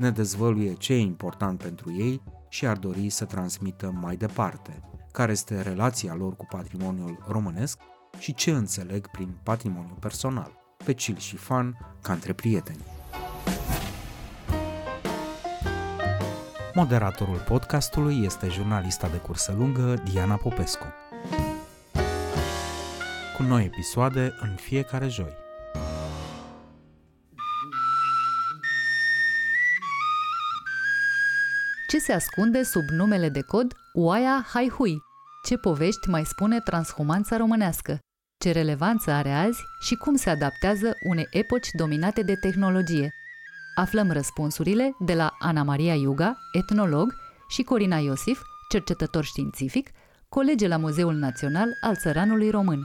Ne dezvăluie ce e important pentru ei și ar dori să transmită mai departe, care este relația lor cu patrimoniul românesc și ce înțeleg prin patrimoniu personal, pe chill și fan, ca între prieteni. Moderatorul podcastului este jurnalista de cursă lungă Diana Popescu cu noi episoade în fiecare joi. Ce se ascunde sub numele de cod Oaia Haihui? Ce povești mai spune transhumanța românească? Ce relevanță are azi și cum se adaptează unei epoci dominate de tehnologie? Aflăm răspunsurile de la Ana Maria Iuga, etnolog, și Corina Iosif, cercetător științific, colege la Muzeul Național al Țăranului Român.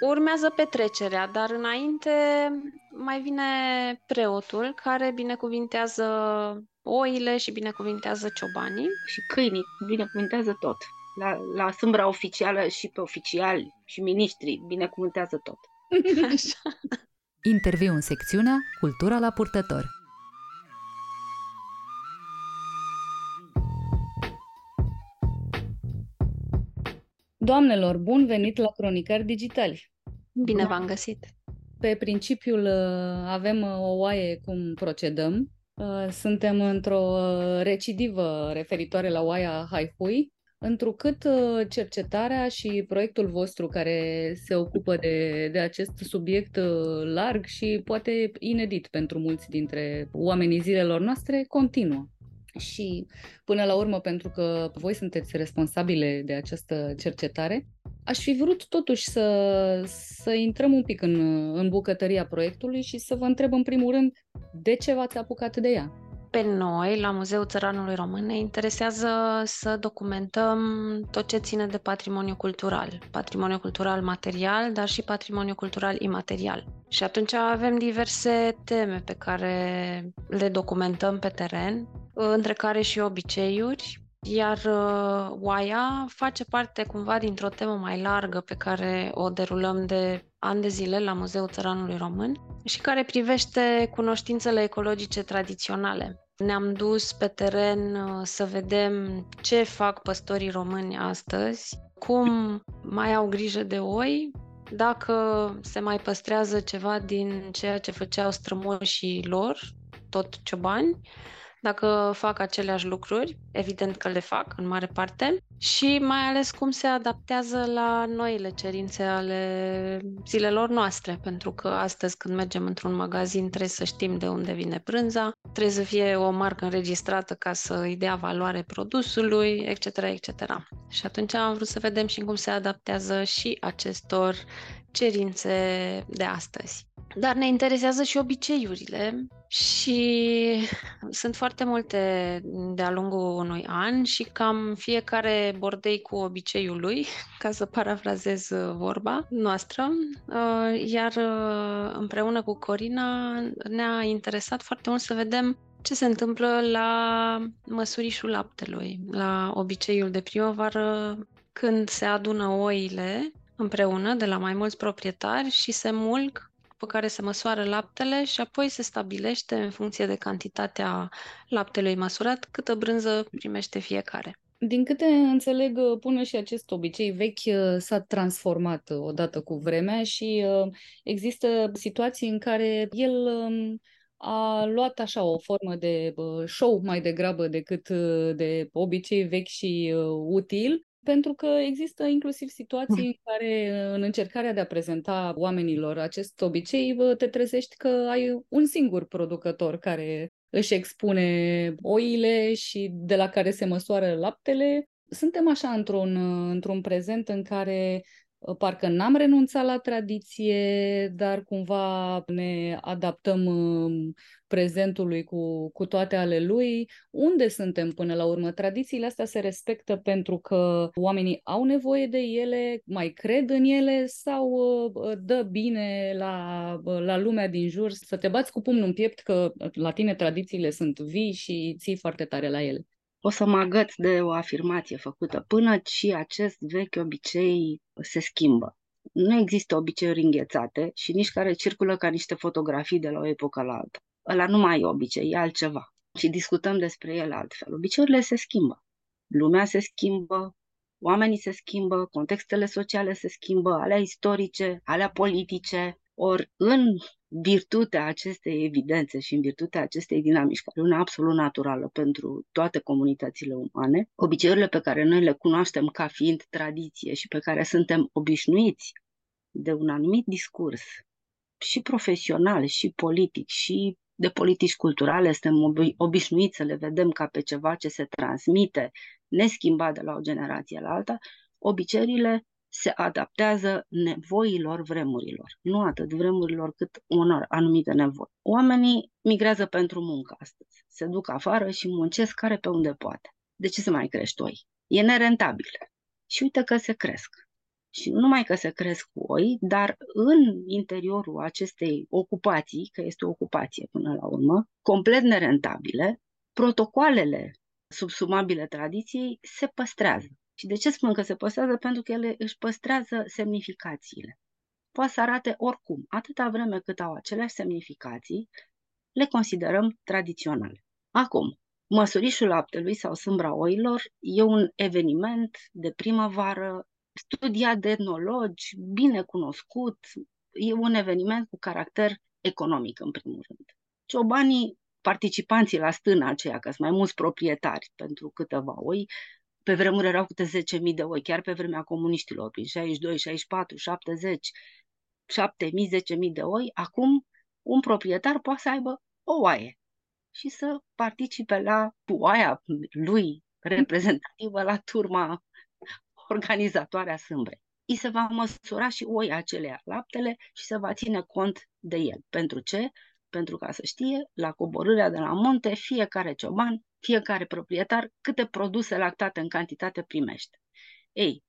Urmează petrecerea, dar înainte mai vine preotul care binecuvintează oile și binecuvintează ciobanii. Și câinii binecuvintează tot. La, la sâmbra oficială și pe oficiali și miniștri binecuvântează tot. Așa. Interviu în secțiunea Cultura la purtător. Doamnelor, bun venit la Cronicari Digitali! Bine v-am găsit! Pe principiul uh, avem uh, o oaie cum procedăm. Uh, suntem într-o recidivă referitoare la oaia Haihui, întrucât cercetarea și proiectul vostru care se ocupă de, de acest subiect larg și poate inedit pentru mulți dintre oamenii zilelor noastre continuă și până la urmă, pentru că voi sunteți responsabile de această cercetare, aș fi vrut totuși să, să intrăm un pic în, în bucătăria proiectului și să vă întreb în primul rând de ce v-ați apucat de ea. Pe noi, la Muzeul Țăranului Român, ne interesează să documentăm tot ce ține de patrimoniu cultural. Patrimoniu cultural material, dar și patrimoniu cultural imaterial. Și atunci avem diverse teme pe care le documentăm pe teren, între care și obiceiuri, iar uh, oaia face parte cumva dintr-o temă mai largă pe care o derulăm de ani de zile la Muzeul Țăranului Român și care privește cunoștințele ecologice tradiționale. Ne-am dus pe teren uh, să vedem ce fac păstorii români astăzi, cum mai au grijă de oi, dacă se mai păstrează ceva din ceea ce făceau strămoșii lor, tot ciobani, dacă fac aceleași lucruri, evident că le fac în mare parte, și mai ales cum se adaptează la noile cerințe ale zilelor noastre, pentru că astăzi când mergem într-un magazin trebuie să știm de unde vine brânza, trebuie să fie o marcă înregistrată ca să îi dea valoare produsului, etc., etc. Și atunci am vrut să vedem și cum se adaptează și acestor cerințe de astăzi. Dar ne interesează și obiceiurile și sunt foarte multe de-a lungul unui an și cam fiecare bordei cu obiceiul lui, ca să parafrazez vorba noastră, uh, iar uh, împreună cu Corina ne-a interesat foarte mult să vedem ce se întâmplă la măsurișul laptelui, la obiceiul de primăvară, când se adună oile împreună de la mai mulți proprietari și se mulg pe care se măsoară laptele și apoi se stabilește în funcție de cantitatea laptelui măsurat câtă brânză primește fiecare. Din câte înțeleg, până și acest obicei vechi uh, s-a transformat uh, odată cu vremea și uh, există situații în care el um, a luat așa o formă de show mai degrabă decât de obicei vechi și util pentru că există inclusiv situații în care, în încercarea de a prezenta oamenilor acest obicei, te trezești că ai un singur producător care își expune oile și de la care se măsoară laptele. Suntem așa într-un, într-un prezent în care parcă n-am renunțat la tradiție, dar cumva ne adaptăm um, prezentului cu, cu toate ale lui. Unde suntem până la urmă? Tradițiile astea se respectă pentru că oamenii au nevoie de ele, mai cred în ele sau uh, dă bine la, uh, la lumea din jur să te bați cu pumnul în piept că la tine tradițiile sunt vii și ții foarte tare la ele? O să mă agăț de o afirmație făcută. Până și acest vechi obicei se schimbă. Nu există obiceiuri înghețate și nici care circulă ca niște fotografii de la o epocă la alta. Ăla nu mai e obicei, e altceva. Și discutăm despre el altfel. Obiceiurile se schimbă. Lumea se schimbă, oamenii se schimbă, contextele sociale se schimbă, alea istorice, alea politice. Ori în virtutea acestei evidențe și în virtutea acestei dinamici, care e una absolut naturală pentru toate comunitățile umane, obiceiurile pe care noi le cunoaștem ca fiind tradiție și pe care suntem obișnuiți de un anumit discurs și profesional, și politic, și de politici culturale, suntem obișnuiți să le vedem ca pe ceva ce se transmite neschimbat de la o generație la alta, obiceiurile se adaptează nevoilor vremurilor. Nu atât vremurilor cât unor anumite nevoi. Oamenii migrează pentru muncă astăzi. Se duc afară și muncesc care pe unde poate. De ce să mai crești oi? E nerentabil. Și uite că se cresc. Și nu numai că se cresc oi, dar în interiorul acestei ocupații, că este o ocupație până la urmă, complet nerentabile, protocoalele subsumabile tradiției se păstrează. Și de ce spun că se păstrează? Pentru că ele își păstrează semnificațiile. Poate să arate oricum. Atâta vreme cât au aceleași semnificații, le considerăm tradiționale. Acum, măsurișul laptelui sau sâmbra oilor e un eveniment de primăvară studiat de etnologi, bine cunoscut, e un eveniment cu caracter economic, în primul rând. Ciobanii, participanții la stâna aceea, că sunt mai mulți proprietari pentru câteva oi, pe vremuri erau câte 10.000 de oi, chiar pe vremea comuniștilor, prin 62, 64, 70, 7.000, 10.000 de oi. Acum, un proprietar poate să aibă o oaie și să participe la oaia lui reprezentativă la turma organizatoare a sâmbrei. I se va măsura și oia acelea laptele și se va ține cont de el. Pentru ce? Pentru ca să știe, la coborârea de la munte, fiecare cioban fiecare proprietar câte produse lactate în cantitate primește. Ei,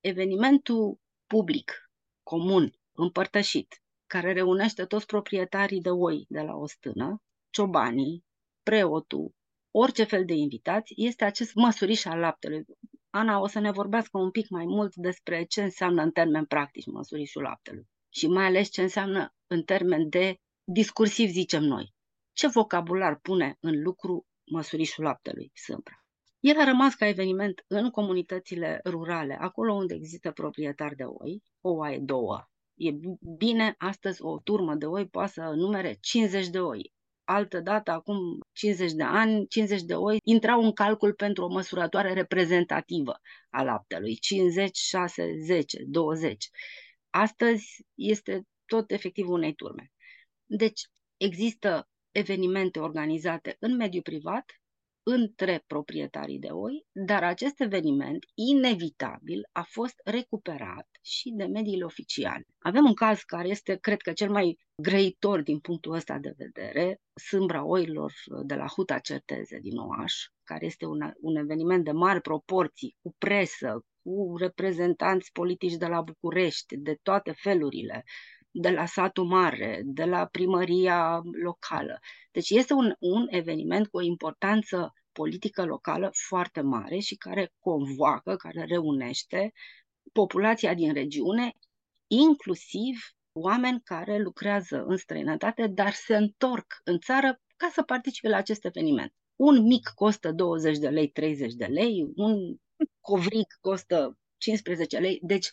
evenimentul public, comun, împărtășit, care reunește toți proprietarii de oi de la o stână, ciobanii, preotul, orice fel de invitați, este acest măsuriș al laptelui. Ana o să ne vorbească un pic mai mult despre ce înseamnă în termen practici măsurișul laptelui și mai ales ce înseamnă în termen de discursiv, zicem noi. Ce vocabular pune în lucru măsurișul laptelui, Sâmbra. El a rămas ca eveniment în comunitățile rurale, acolo unde există proprietari de oi, o oaie, două. E bine, astăzi o turmă de oi poate să numere 50 de oi. Altă dată, acum 50 de ani, 50 de oi intrau în calcul pentru o măsurătoare reprezentativă a laptelui. 50, 6, 10, 20. Astăzi este tot efectiv unei turme. Deci există evenimente organizate în mediul privat între proprietarii de oi, dar acest eveniment, inevitabil, a fost recuperat și de mediile oficiale. Avem un caz care este, cred că, cel mai grăitor din punctul ăsta de vedere, Sâmbra Oilor de la Huta Certeze din Oaș, care este un, un eveniment de mari proporții, cu presă, cu reprezentanți politici de la București, de toate felurile, de la satul mare, de la primăria locală. Deci este un, un eveniment cu o importanță politică locală foarte mare și care convoacă, care reunește populația din regiune, inclusiv oameni care lucrează în străinătate, dar se întorc în țară ca să participe la acest eveniment. Un mic costă 20 de lei, 30 de lei, un covric costă 15 lei, deci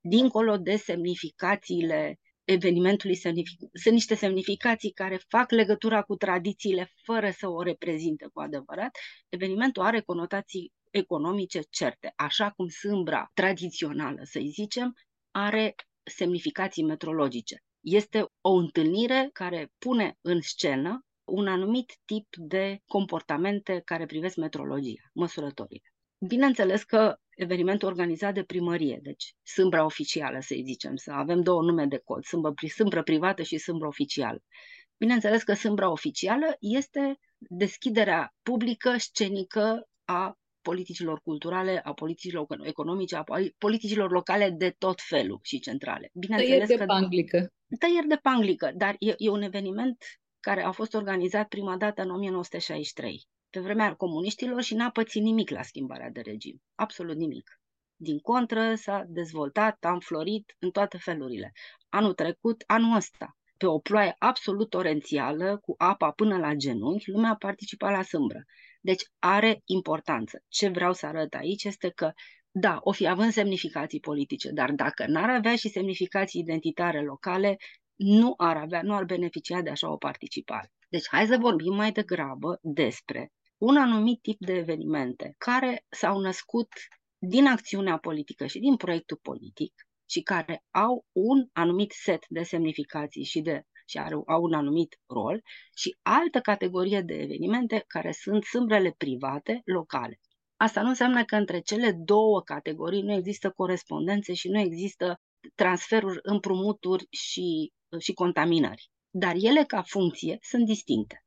dincolo de semnificațiile evenimentului semnific- sunt niște semnificații care fac legătura cu tradițiile fără să o reprezinte cu adevărat. Evenimentul are conotații economice certe, așa cum sâmbra tradițională, să zicem, are semnificații metrologice. Este o întâlnire care pune în scenă un anumit tip de comportamente care privesc metrologia, măsurătorile. Bineînțeles că eveniment organizat de primărie, deci sâmbra oficială, să zicem, să avem două nume de cod, sâmbra, sâmbra privată și sâmbra oficială. Bineînțeles că sâmbra oficială este deschiderea publică, scenică a politicilor culturale, a politicilor economice, a politicilor locale de tot felul și centrale. Bineînțeles tăieri de că, panglică. Tăieri de panglică, dar e, e un eveniment care a fost organizat prima dată în 1963, pe vremea comuniștilor și n-a pățit nimic la schimbarea de regim. Absolut nimic. Din contră, s-a dezvoltat, a înflorit în toate felurile. Anul trecut, anul ăsta, pe o ploaie absolut torențială, cu apa până la genunchi, lumea a participat la sâmbră. Deci are importanță. Ce vreau să arăt aici este că, da, o fi având semnificații politice, dar dacă n-ar avea și semnificații identitare locale, nu ar avea, nu ar beneficia de așa o participare. Deci hai să vorbim mai degrabă despre un anumit tip de evenimente care s-au născut din acțiunea politică și din proiectul politic și care au un anumit set de semnificații și de și are, au un anumit rol, și altă categorie de evenimente care sunt sâmbrele private locale. Asta nu înseamnă că între cele două categorii nu există corespondențe și nu există transferuri, împrumuturi și, și contaminări. Dar ele, ca funcție, sunt distincte.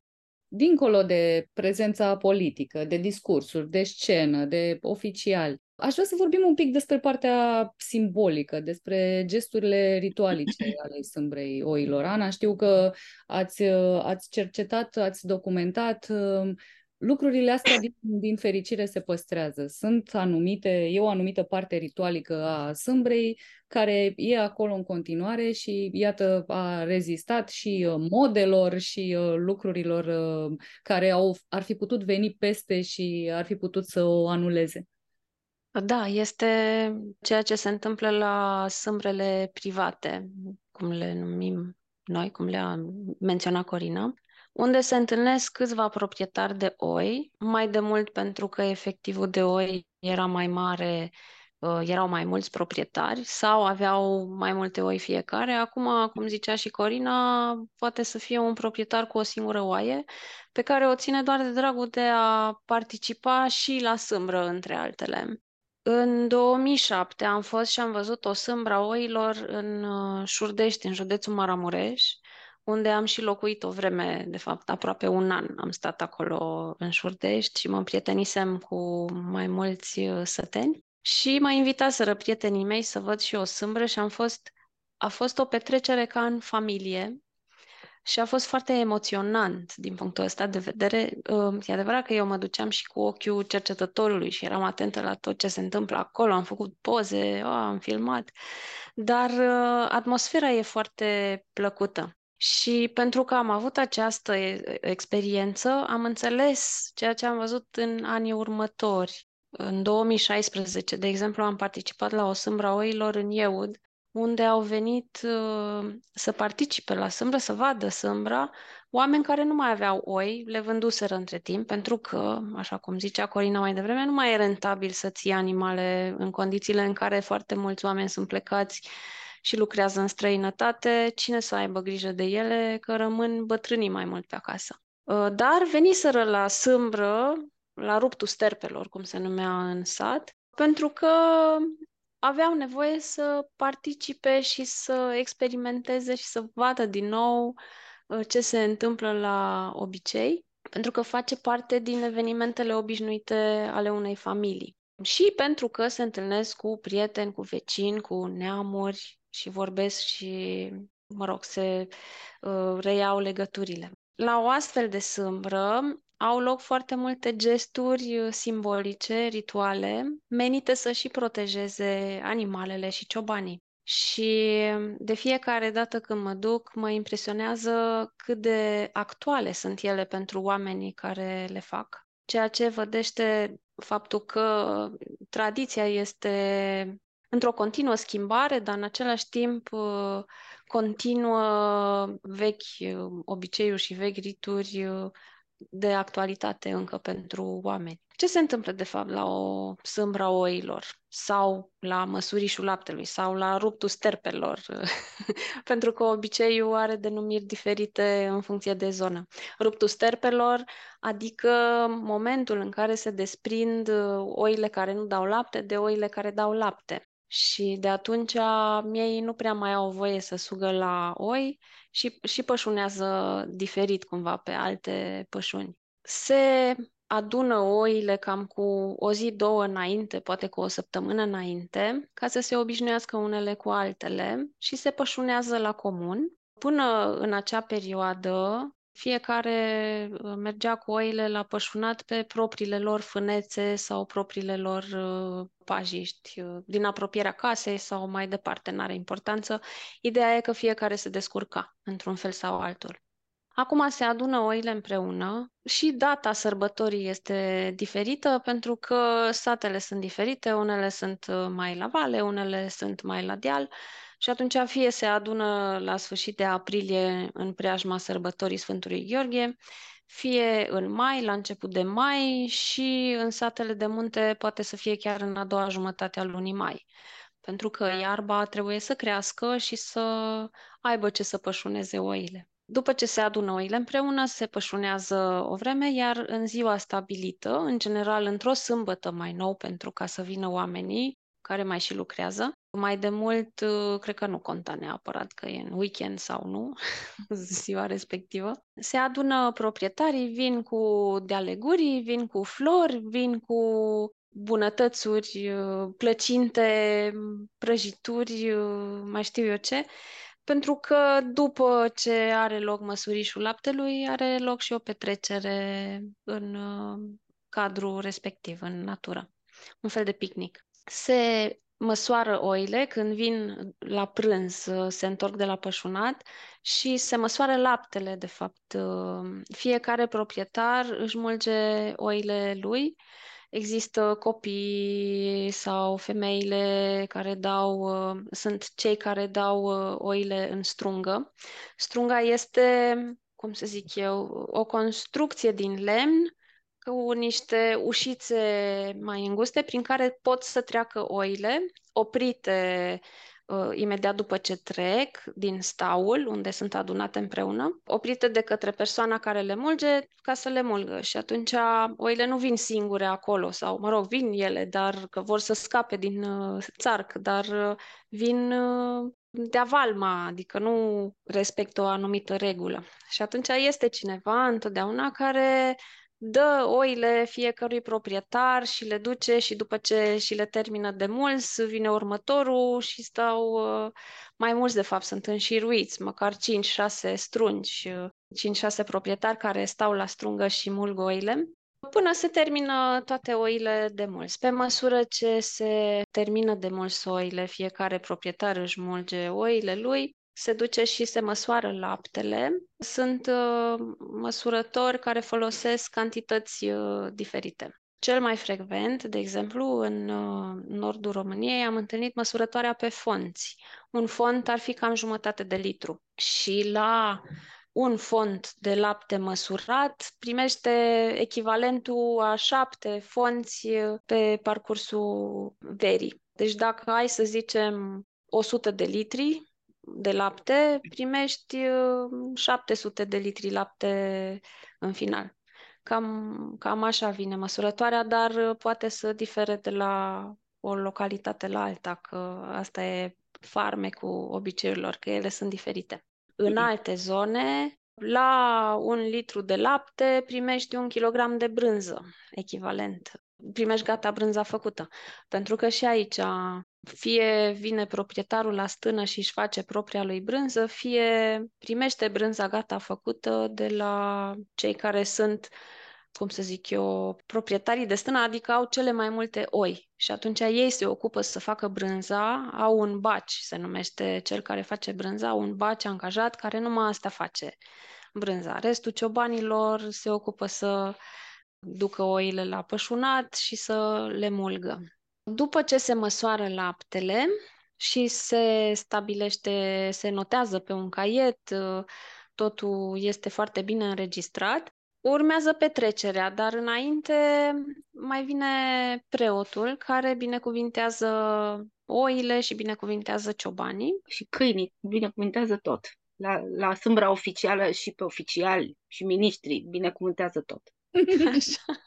Dincolo de prezența politică, de discursuri, de scenă, de oficiali, Aș vrea să vorbim un pic despre partea simbolică, despre gesturile ritualice ale sâmbrei oilor. Ana, știu că ați, ați cercetat, ați documentat um, lucrurile astea din, din fericire se păstrează. Sunt anumite, e o anumită parte ritualică a sâmbrei care e acolo în continuare și iată a rezistat și uh, modelor și uh, lucrurilor uh, care au, ar fi putut veni peste și ar fi putut să o anuleze. Da, este ceea ce se întâmplă la sâmbrele private, cum le numim noi, cum le-a menționat Corina, unde se întâlnesc câțiva proprietari de oi, mai de mult pentru că efectivul de oi era mai mare, uh, erau mai mulți proprietari sau aveau mai multe oi fiecare. Acum, cum zicea și Corina, poate să fie un proprietar cu o singură oaie pe care o ține doar de dragul de a participa și la sâmbră, între altele. În 2007 am fost și am văzut o sâmbra oilor în uh, Șurdești, în județul Maramureș, unde am și locuit o vreme, de fapt aproape un an am stat acolo în Șurdești și mă împrietenisem cu mai mulți uh, săteni și m-a invitat să prietenii mei să văd și o sâmbră și am fost, a fost o petrecere ca în familie, și a fost foarte emoționant din punctul ăsta de vedere. E adevărat că eu mă duceam și cu ochiul cercetătorului și eram atentă la tot ce se întâmplă acolo, am făcut poze, am filmat, dar uh, atmosfera e foarte plăcută. Și pentru că am avut această experiență, am înțeles ceea ce am văzut în anii următori. În 2016, de exemplu, am participat la o sâmbra oilor în Ieud, unde au venit uh, să participe la sâmbră, să vadă sâmbra, oameni care nu mai aveau oi, le vânduseră între timp, pentru că, așa cum zicea Corina mai devreme, nu mai e rentabil să ții animale în condițiile în care foarte mulți oameni sunt plecați și lucrează în străinătate, cine să aibă grijă de ele, că rămân bătrânii mai mult pe acasă. Uh, dar veniseră la sâmbră, la ruptul sterpelor, cum se numea în sat, pentru că aveau nevoie să participe și să experimenteze și să vadă din nou uh, ce se întâmplă la obicei, pentru că face parte din evenimentele obișnuite ale unei familii. Și pentru că se întâlnesc cu prieteni, cu vecini, cu neamuri și vorbesc și, mă rog, se uh, reiau legăturile. La o astfel de sâmbră, au loc foarte multe gesturi uh, simbolice, rituale, menite să și protejeze animalele și ciobanii. Și de fiecare dată când mă duc, mă impresionează cât de actuale sunt ele pentru oamenii care le fac. Ceea ce vădește faptul că tradiția este într-o continuă schimbare, dar în același timp uh, continuă vechi uh, obiceiuri și vechi rituri de actualitate încă pentru oameni. Ce se întâmplă, de fapt, la o sâmbra oilor sau la măsurișul laptelui sau la ruptul sterpelor? Pentru că obiceiul are denumiri diferite în funcție de zonă. Ruptul sterpelor, adică momentul în care se desprind oile care nu dau lapte de oile care dau lapte. Și de atunci miei nu prea mai au voie să sugă la oi și, și pășunează diferit cumva pe alte pășuni. Se adună oile cam cu o zi, două înainte, poate cu o săptămână înainte, ca să se obișnuiască unele cu altele și se pășunează la comun. Până în acea perioadă, fiecare uh, mergea cu oile la pășunat pe propriile lor fânețe sau propriile lor uh, pajiști, uh, din apropierea casei sau mai departe, n-are importanță. Ideea e că fiecare se descurca într-un fel sau altul. Acum se adună oile împreună și data sărbătorii este diferită pentru că satele sunt diferite, unele sunt mai la vale, unele sunt mai la deal și atunci fie se adună la sfârșit de aprilie în preajma sărbătorii Sfântului Gheorghe, fie în mai, la început de mai și în satele de munte poate să fie chiar în a doua jumătate a lunii mai. Pentru că iarba trebuie să crească și să aibă ce să pășuneze oile. După ce se adună oile împreună, se pășunează o vreme, iar în ziua stabilită, în general într-o sâmbătă mai nou, pentru ca să vină oamenii care mai și lucrează, mai de mult, uh, cred că nu conta neapărat că e în weekend sau nu, ziua respectivă. Se adună proprietarii, vin cu dealegurii, vin cu flori, vin cu bunătățuri, uh, plăcinte, prăjituri, uh, mai știu eu ce, pentru că după ce are loc măsurișul laptelui, are loc și o petrecere în cadrul respectiv, în natură. Un fel de picnic. Se măsoară oile când vin la prânz, se întorc de la pășunat și se măsoară laptele, de fapt. Fiecare proprietar își mulge oile lui. Există copii sau femeile care dau, sunt cei care dau oile în strungă. Strunga este, cum să zic eu, o construcție din lemn cu niște ușițe mai înguste prin care pot să treacă oile, oprite uh, imediat după ce trec din staul unde sunt adunate împreună, oprite de către persoana care le mulge ca să le mulgă. Și atunci oile nu vin singure acolo sau, mă rog, vin ele, dar că vor să scape din uh, țarc, dar uh, vin uh, de avalma, adică nu respectă o anumită regulă. Și atunci este cineva întotdeauna care dă oile fiecărui proprietar și le duce și după ce și le termină de mulți, vine următorul și stau uh, mai mulți, de fapt, sunt înșiruiți, măcar 5-6 strungi, 5-6 proprietari care stau la strungă și mulg oile până se termină toate oile de mulți. Pe măsură ce se termină de mulți oile, fiecare proprietar își mulge oile lui, se duce și se măsoară laptele. Sunt uh, măsurători care folosesc cantități uh, diferite. Cel mai frecvent, de exemplu, în uh, nordul României, am întâlnit măsurătoarea pe fonți. Un font ar fi cam jumătate de litru. Și la un font de lapte măsurat primește echivalentul a șapte fonți uh, pe parcursul verii. Deci dacă ai, să zicem, 100 de litri de lapte, primești 700 uh, de litri lapte în final. Cam, cam așa vine măsurătoarea, dar uh, poate să difere de la o localitate la alta, că asta e farme cu obiceiurilor, că ele sunt diferite. În alte zone, la un litru de lapte primești un kilogram de brânză, echivalent. Primești gata brânza făcută. Pentru că și aici fie vine proprietarul la stână și își face propria lui brânză, fie primește brânza gata făcută de la cei care sunt cum să zic eu, proprietarii de stână, adică au cele mai multe oi. Și atunci ei se ocupă să facă brânza, au un baci, se numește cel care face brânza, un baci angajat care numai asta face brânza. Restul ciobanilor se ocupă să ducă oile la pășunat și să le mulgă. După ce se măsoară laptele și se stabilește, se notează pe un caiet, totul este foarte bine înregistrat, urmează petrecerea, dar înainte mai vine preotul care binecuvintează oile și binecuvintează ciobanii. Și câinii binecuvintează tot. La, la sâmbra oficială și pe oficiali și miniștri binecuvântează tot. Așa.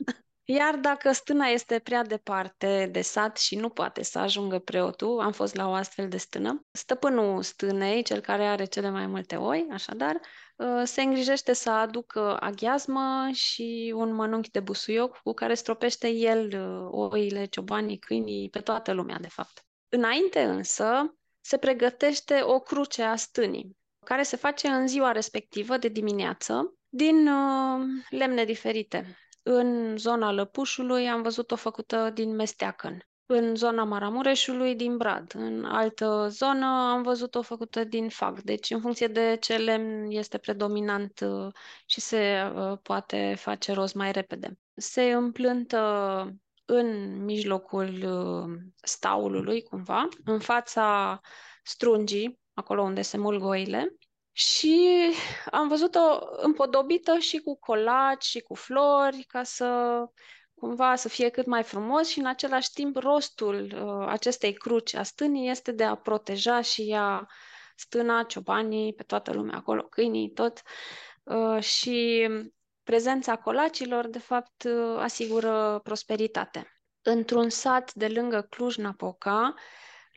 Iar dacă stâna este prea departe de sat și nu poate să ajungă preotul, am fost la o astfel de stână, stăpânul stânei, cel care are cele mai multe oi, așadar, ă, se îngrijește să aducă aghiazmă și un mănunchi de busuioc cu care stropește el ă, oile, ciobanii, câinii, pe toată lumea, de fapt. Înainte însă, se pregătește o cruce a stânii, care se face în ziua respectivă de dimineață, din uh, lemne diferite. În zona Lăpușului am văzut-o făcută din mesteacăn. În zona Maramureșului din brad. În altă zonă am văzut-o făcută din fag. Deci în funcție de ce lemn este predominant uh, și se uh, poate face rost mai repede. Se împlântă în mijlocul uh, staulului, cumva, în fața strungii, acolo unde se mulg oile, și am văzut-o împodobită și cu colaci și cu flori, ca să cumva să fie cât mai frumos și în același timp rostul uh, acestei cruci a stânii este de a proteja și ea stâna, ciobanii, pe toată lumea acolo, câinii, tot. Uh, și prezența colacilor, de fapt, uh, asigură prosperitate. Într-un sat de lângă Cluj-Napoca,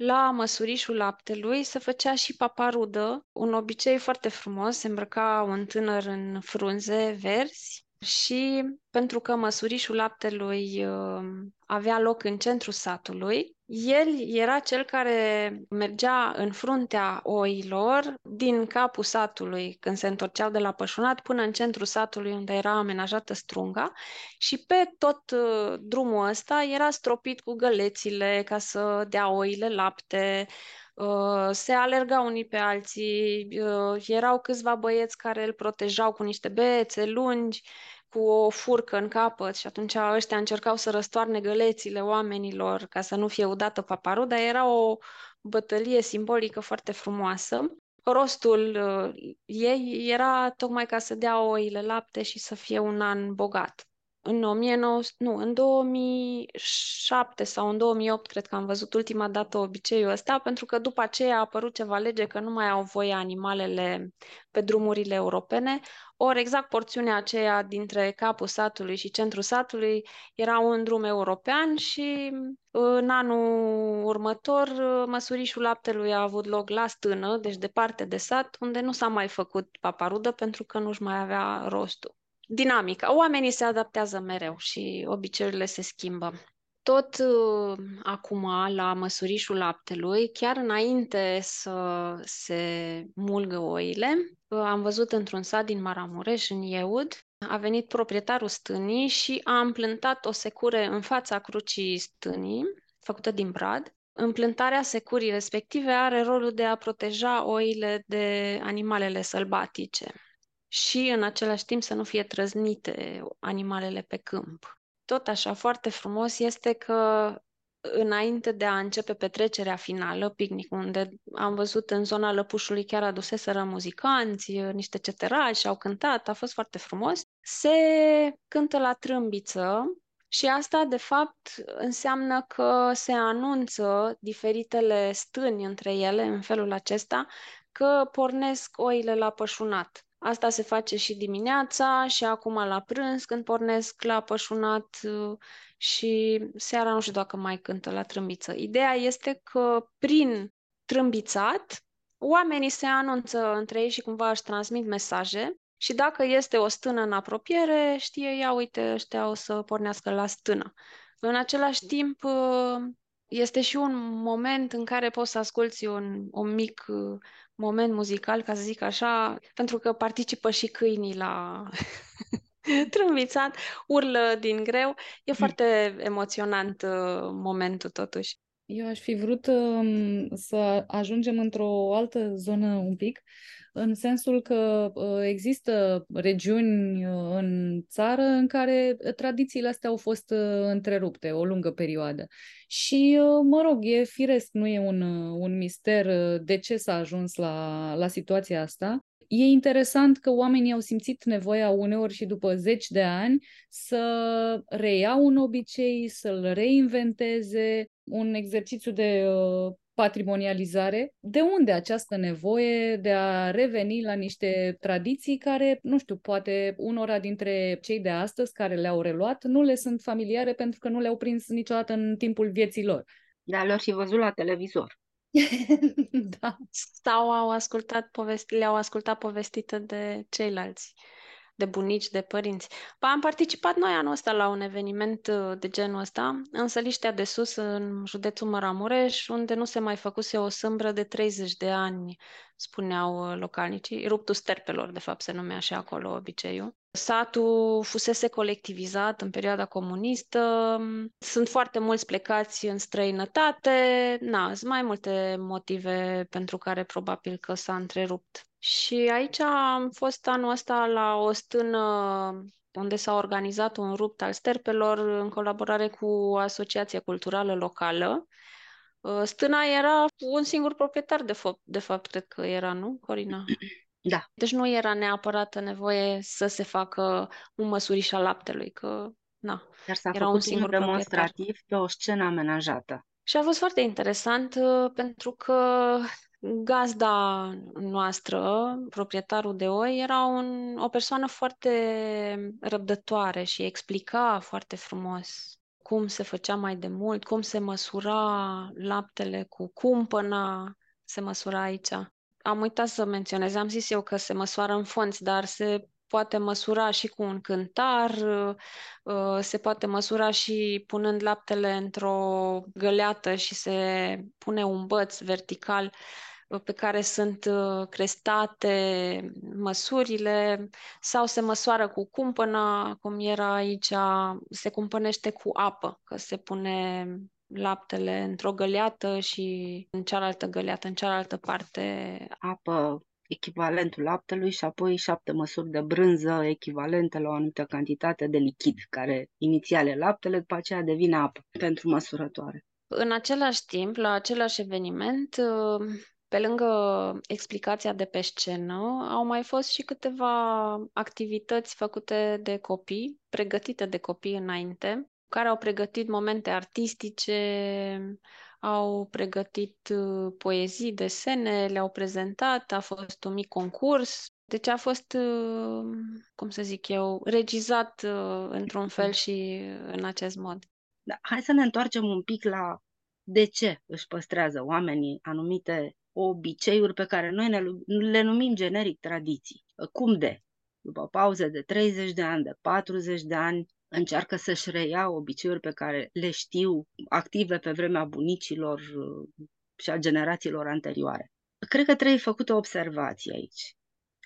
la măsurișul laptelui se făcea și paparudă, un obicei foarte frumos, se îmbrăca un tânăr în frunze verzi și pentru că măsurișul laptelui uh, avea loc în centrul satului, el era cel care mergea în fruntea oilor din capul satului când se întorceau de la pășunat până în centrul satului unde era amenajată strunga. Și pe tot uh, drumul ăsta era stropit cu gălețile ca să dea oile lapte, Uh, se alergau unii pe alții, uh, erau câțiva băieți care îl protejau cu niște bețe lungi, cu o furcă în capăt și atunci ăștia încercau să răstoarne gălețile oamenilor ca să nu fie udată paparul, dar era o bătălie simbolică foarte frumoasă. Rostul uh, ei era tocmai ca să dea oile lapte și să fie un an bogat în 1900, nu, în 2007 sau în 2008 cred că am văzut ultima dată obiceiul ăsta, pentru că după aceea a apărut ceva lege că nu mai au voie animalele pe drumurile europene, ori exact porțiunea aceea dintre capul satului și centrul satului era un drum european și în anul următor măsurișul laptelui a avut loc la stână, deci departe de sat, unde nu s-a mai făcut paparudă pentru că nu-și mai avea rostul dinamică. Oamenii se adaptează mereu și obiceiurile se schimbă. Tot uh, acum, la măsurișul laptelui, chiar înainte să se mulgă oile, uh, am văzut într-un sat din Maramureș, în Ieud, a venit proprietarul stânii și a împlântat o secure în fața crucii stânii, făcută din brad. Împlântarea securii respective are rolul de a proteja oile de animalele sălbatice și în același timp să nu fie trăznite animalele pe câmp. Tot așa, foarte frumos este că înainte de a începe petrecerea finală, picnic, unde am văzut în zona Lăpușului chiar aduseseră muzicanți, niște ceterași, au cântat, a fost foarte frumos, se cântă la trâmbiță și asta, de fapt, înseamnă că se anunță diferitele stâni între ele, în felul acesta, că pornesc oile la pășunat. Asta se face și dimineața și acum la prânz când pornesc la pășunat uh, și seara nu știu dacă mai cântă la trâmbiță. Ideea este că prin trâmbițat oamenii se anunță între ei și cumva își transmit mesaje și dacă este o stână în apropiere, știe, ia uite, ăștia o să pornească la stână. În același timp, uh, este și un moment în care poți să asculți un, un mic uh, moment muzical, ca să zic așa, pentru că participă și câinii la trâmbițat, urlă din greu. E mm. foarte emoționant uh, momentul totuși. Eu aș fi vrut um, să ajungem într-o altă zonă un pic, în sensul că uh, există regiuni uh, în țară în care tradițiile astea au fost uh, întrerupte o lungă perioadă. Și, mă rog, e firesc, nu e un, un mister de ce s-a ajuns la, la situația asta. e interesant că oamenii au simțit nevoia uneori și după zeci de ani să reiau un obicei, să-l reinventeze, un exercițiu de uh, patrimonializare. De unde această nevoie de a reveni la niște tradiții care, nu știu, poate unora dintre cei de astăzi care le-au reluat nu le sunt familiare pentru că nu le-au prins niciodată în timpul vieții lor. Da, le-au și văzut la televizor. da. Sau au ascultat povesti, le-au ascultat povestită de ceilalți de bunici, de părinți. Pa, am participat noi anul ăsta la un eveniment uh, de genul ăsta, în Săliștea de Sus, în județul Maramureș, unde nu se mai făcuse o sâmbră de 30 de ani, spuneau uh, localnicii. Ruptul sterpelor, de fapt, se numea și acolo obiceiul. Satul fusese colectivizat în perioada comunistă, sunt foarte mulți plecați în străinătate, na, sunt mai multe motive pentru care probabil că s-a întrerupt și aici am fost anul ăsta la o stână unde s-a organizat un rupt al sterpelor în colaborare cu Asociația Culturală Locală. Uh, stâna era un singur proprietar, de fapt, de fapt cred că era, nu, Corina? Da. Deci nu era neapărat nevoie să se facă un măsuriș al laptelui, că na, Dar s-a era făcut un singur un demonstrativ proprietar. pe o scenă amenajată. Și a fost foarte interesant uh, pentru că Gazda noastră, proprietarul de oi, era un, o persoană foarte răbdătoare și explica foarte frumos cum se făcea mai de mult, cum se măsura laptele cu cumpăna, se măsura aici. Am uitat să menționez, am zis eu că se măsoară în fonți, dar se poate măsura și cu un cântar, uh, se poate măsura și punând laptele într-o găleată și se pune un băț vertical pe care sunt uh, crestate măsurile sau se măsoară cu cumpăna, cum era aici, se cumpănește cu apă, că se pune laptele într-o găleată și în cealaltă găleată, în cealaltă parte. Apă echivalentul laptelui și apoi șapte măsuri de brânză echivalente la o anumită cantitate de lichid, care inițial e laptele, după aceea devine apă pentru măsurătoare. În același timp, la același eveniment, uh, pe lângă explicația de pe scenă, au mai fost și câteva activități făcute de copii, pregătite de copii înainte, care au pregătit momente artistice, au pregătit uh, poezii, desene, le-au prezentat, a fost un mic concurs. Deci a fost, uh, cum să zic eu, regizat uh, într-un fel și în acest mod. Da, hai să ne întoarcem un pic la de ce își păstrează oamenii anumite obiceiuri pe care noi ne, le numim generic tradiții. Cum de? După pauze de 30 de ani, de 40 de ani, încearcă să-și reia obiceiuri pe care le știu active pe vremea bunicilor uh, și a generațiilor anterioare. Cred că trebuie făcută o observație aici.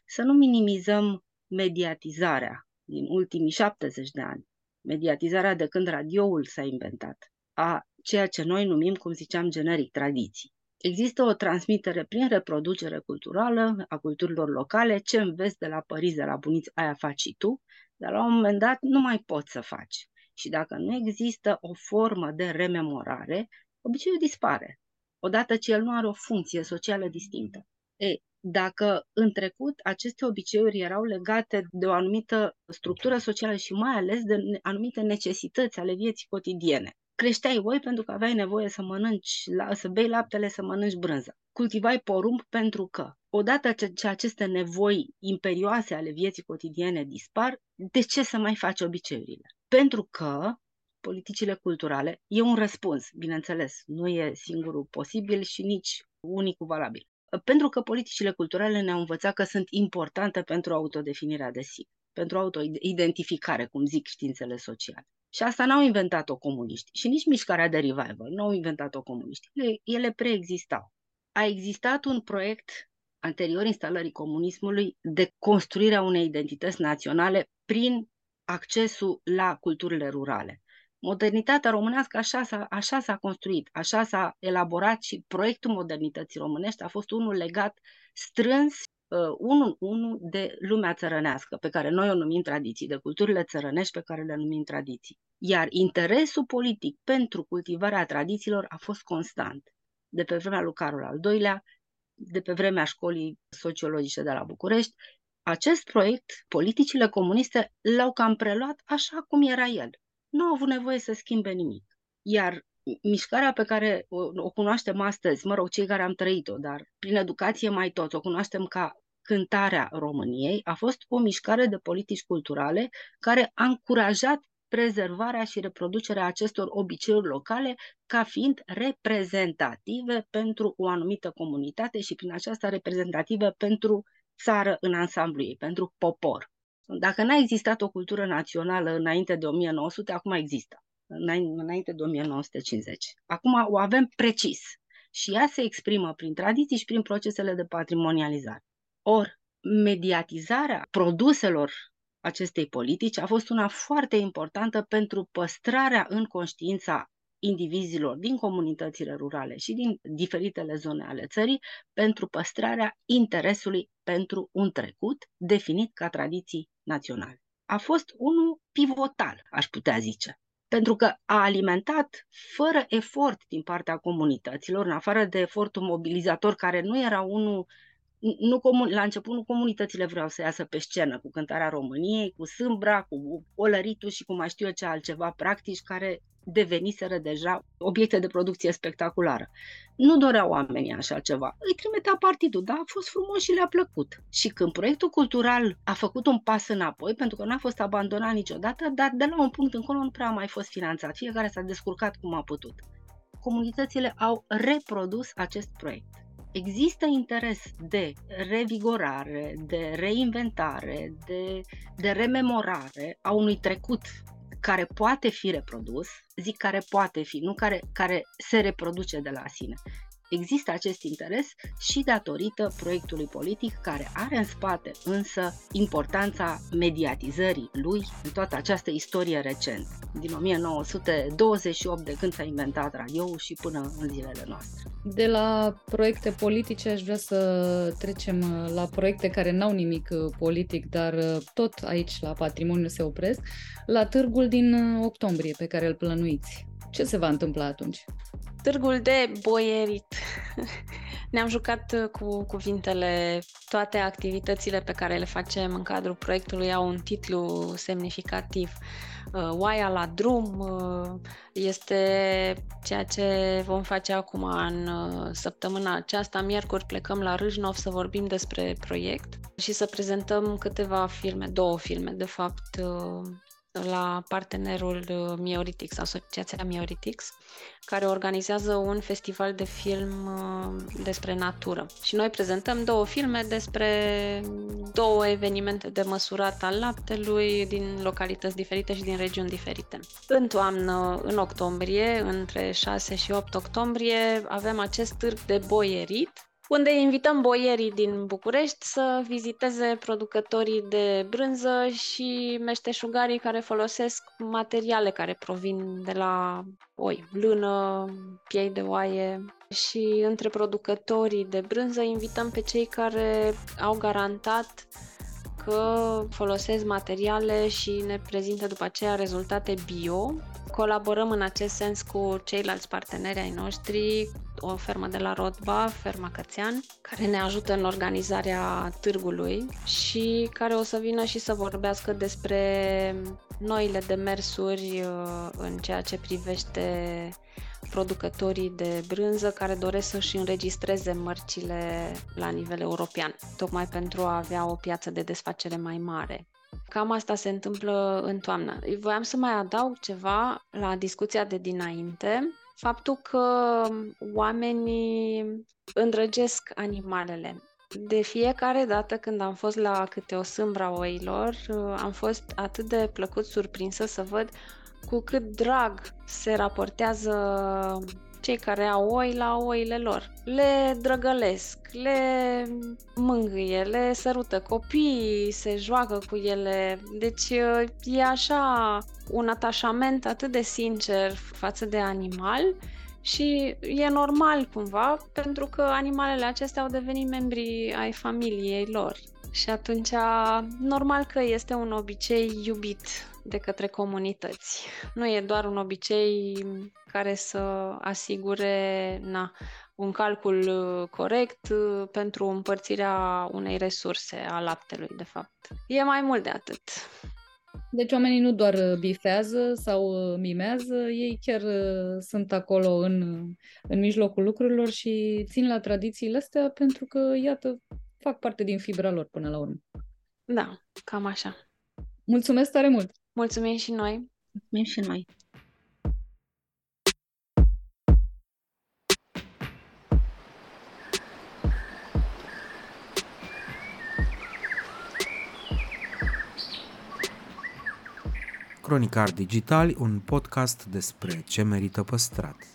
Să nu minimizăm mediatizarea din ultimii 70 de ani, mediatizarea de când radioul s-a inventat, a ceea ce noi numim, cum ziceam, generic, tradiții. Există o transmitere prin reproducere culturală a culturilor locale, ce înveți de la părinți, de la buniți, aia faci și tu, dar la un moment dat nu mai poți să faci. Și dacă nu există o formă de rememorare, obiceiul dispare, odată ce el nu are o funcție socială distinctă. E, dacă în trecut aceste obiceiuri erau legate de o anumită structură socială și mai ales de anumite necesități ale vieții cotidiene, creșteai oi pentru că aveai nevoie să mănânci, să bei laptele, să mănânci brânză. Cultivai porumb pentru că, odată ce aceste nevoi imperioase ale vieții cotidiene dispar, de ce să mai faci obiceiurile? Pentru că politicile culturale e un răspuns, bineînțeles, nu e singurul posibil și nici unicul valabil. Pentru că politicile culturale ne-au învățat că sunt importante pentru autodefinirea de sine, pentru autoidentificare, cum zic științele sociale. Și asta n-au inventat-o comuniști și nici mișcarea de revival n-au inventat-o comuniști. Ele, ele preexistau. A existat un proiect anterior instalării comunismului de construirea unei identități naționale prin accesul la culturile rurale. Modernitatea românească așa s-a, așa s-a construit, așa s-a elaborat și proiectul modernității românești a fost unul legat strâns uh, unul unul de lumea țărănească, pe care noi o numim tradiții, de culturile țărănești pe care le numim tradiții. Iar interesul politic pentru cultivarea tradițiilor a fost constant. De pe vremea lui Carol al II-lea, de pe vremea școlii sociologice de la București, acest proiect, politicile comuniste l-au cam preluat așa cum era el. Nu au avut nevoie să schimbe nimic. Iar mișcarea pe care o, o cunoaștem astăzi, mă rog, cei care am trăit-o, dar prin educație mai toți, o cunoaștem ca cântarea României, a fost o mișcare de politici culturale care a încurajat prezervarea și reproducerea acestor obiceiuri locale ca fiind reprezentative pentru o anumită comunitate și prin aceasta reprezentative pentru țară în ansamblu ei, pentru popor. Dacă n-a existat o cultură națională înainte de 1900, acum există, înainte de 1950. Acum o avem precis și ea se exprimă prin tradiții și prin procesele de patrimonializare. Or, mediatizarea produselor acestei politici a fost una foarte importantă pentru păstrarea în conștiința indivizilor din comunitățile rurale și din diferitele zone ale țării pentru păstrarea interesului pentru un trecut definit ca tradiții naționale. A fost unul pivotal, aș putea zice, pentru că a alimentat fără efort din partea comunităților, în afară de efortul mobilizator care nu era unul nu comun, la început nu comunitățile vreau să iasă pe scenă cu cântarea României, cu sâmbra, cu olăritul și cu mai știu eu ce altceva practici care deveniseră deja obiecte de producție spectaculară. Nu doreau oamenii așa ceva. Îi trimitea partidul, dar a fost frumos și le-a plăcut. Și când proiectul cultural a făcut un pas înapoi, pentru că n-a fost abandonat niciodată, dar de la un punct încolo nu prea a mai fost finanțat. Fiecare s-a descurcat cum a putut. Comunitățile au reprodus acest proiect există interes de revigorare, de reinventare, de, de rememorare a unui trecut care poate fi reprodus, zic care poate fi, nu care, care se reproduce de la sine. Există acest interes și datorită proiectului politic care are în spate însă importanța mediatizării lui în toată această istorie recent, din 1928 de când s-a inventat radioul și până în zilele noastre. De la proiecte politice aș vrea să trecem la proiecte care n-au nimic politic, dar tot aici la patrimoniu se opresc, la târgul din octombrie pe care îl plănuiți. Ce se va întâmpla atunci? Târgul de boierit. Ne-am jucat uh, cu cuvintele, toate activitățile pe care le facem în cadrul proiectului au un titlu semnificativ. Uh, oaia la drum uh, este ceea ce vom face acum în săptămâna aceasta. Miercuri plecăm la Râșnov să vorbim despre proiect și să prezentăm câteva filme, două filme, de fapt, la partenerul uh, Mioritix, Asociația Mioritix, care organizează un festival de film uh, despre natură. Și noi prezentăm două filme despre două evenimente de măsurat al laptelui din localități diferite și din regiuni diferite. În toamnă, în octombrie, între 6 și 8 octombrie, avem acest târg de boierit, unde invităm boierii din București să viziteze producătorii de brânză și meșteșugarii care folosesc materiale care provin de la oi, lână, piei de oaie. Și între producătorii de brânză invităm pe cei care au garantat că folosesc materiale și ne prezintă după aceea rezultate bio. Colaborăm în acest sens cu ceilalți parteneri ai noștri, o fermă de la Rodba, ferma Cățean, care ne ajută în organizarea târgului și care o să vină și să vorbească despre noile demersuri uh, în ceea ce privește producătorii de brânză care doresc să-și înregistreze mărcile la nivel european, tocmai pentru a avea o piață de desfacere mai mare. Cam asta se întâmplă în toamnă. Voiam să mai adaug ceva la discuția de dinainte, faptul că oamenii îndrăgesc animalele. De fiecare dată când am fost la câte o sâmbra oilor, am fost atât de plăcut surprinsă să văd cu cât drag se raportează cei care au oi la oile lor. Le drăgălesc, le mângâie, le sărută copiii, se joacă cu ele. Deci e așa un atașament atât de sincer față de animal și e normal cumva pentru că animalele acestea au devenit membri ai familiei lor. Și atunci, normal că este un obicei iubit de către comunități. Nu e doar un obicei care să asigure na, un calcul uh, corect uh, pentru împărțirea unei resurse a laptelui, de fapt. E mai mult de atât. Deci oamenii nu doar uh, bifează sau mimează, ei chiar sunt acolo în, în mijlocul lucrurilor și țin la tradițiile astea pentru că, iată, fac parte din fibra lor până la urmă. Da, cam așa. Mulțumesc tare mult! Mulțumim și noi! Mulțumim și noi! Cronicar Digitali, un podcast despre ce merită păstrat.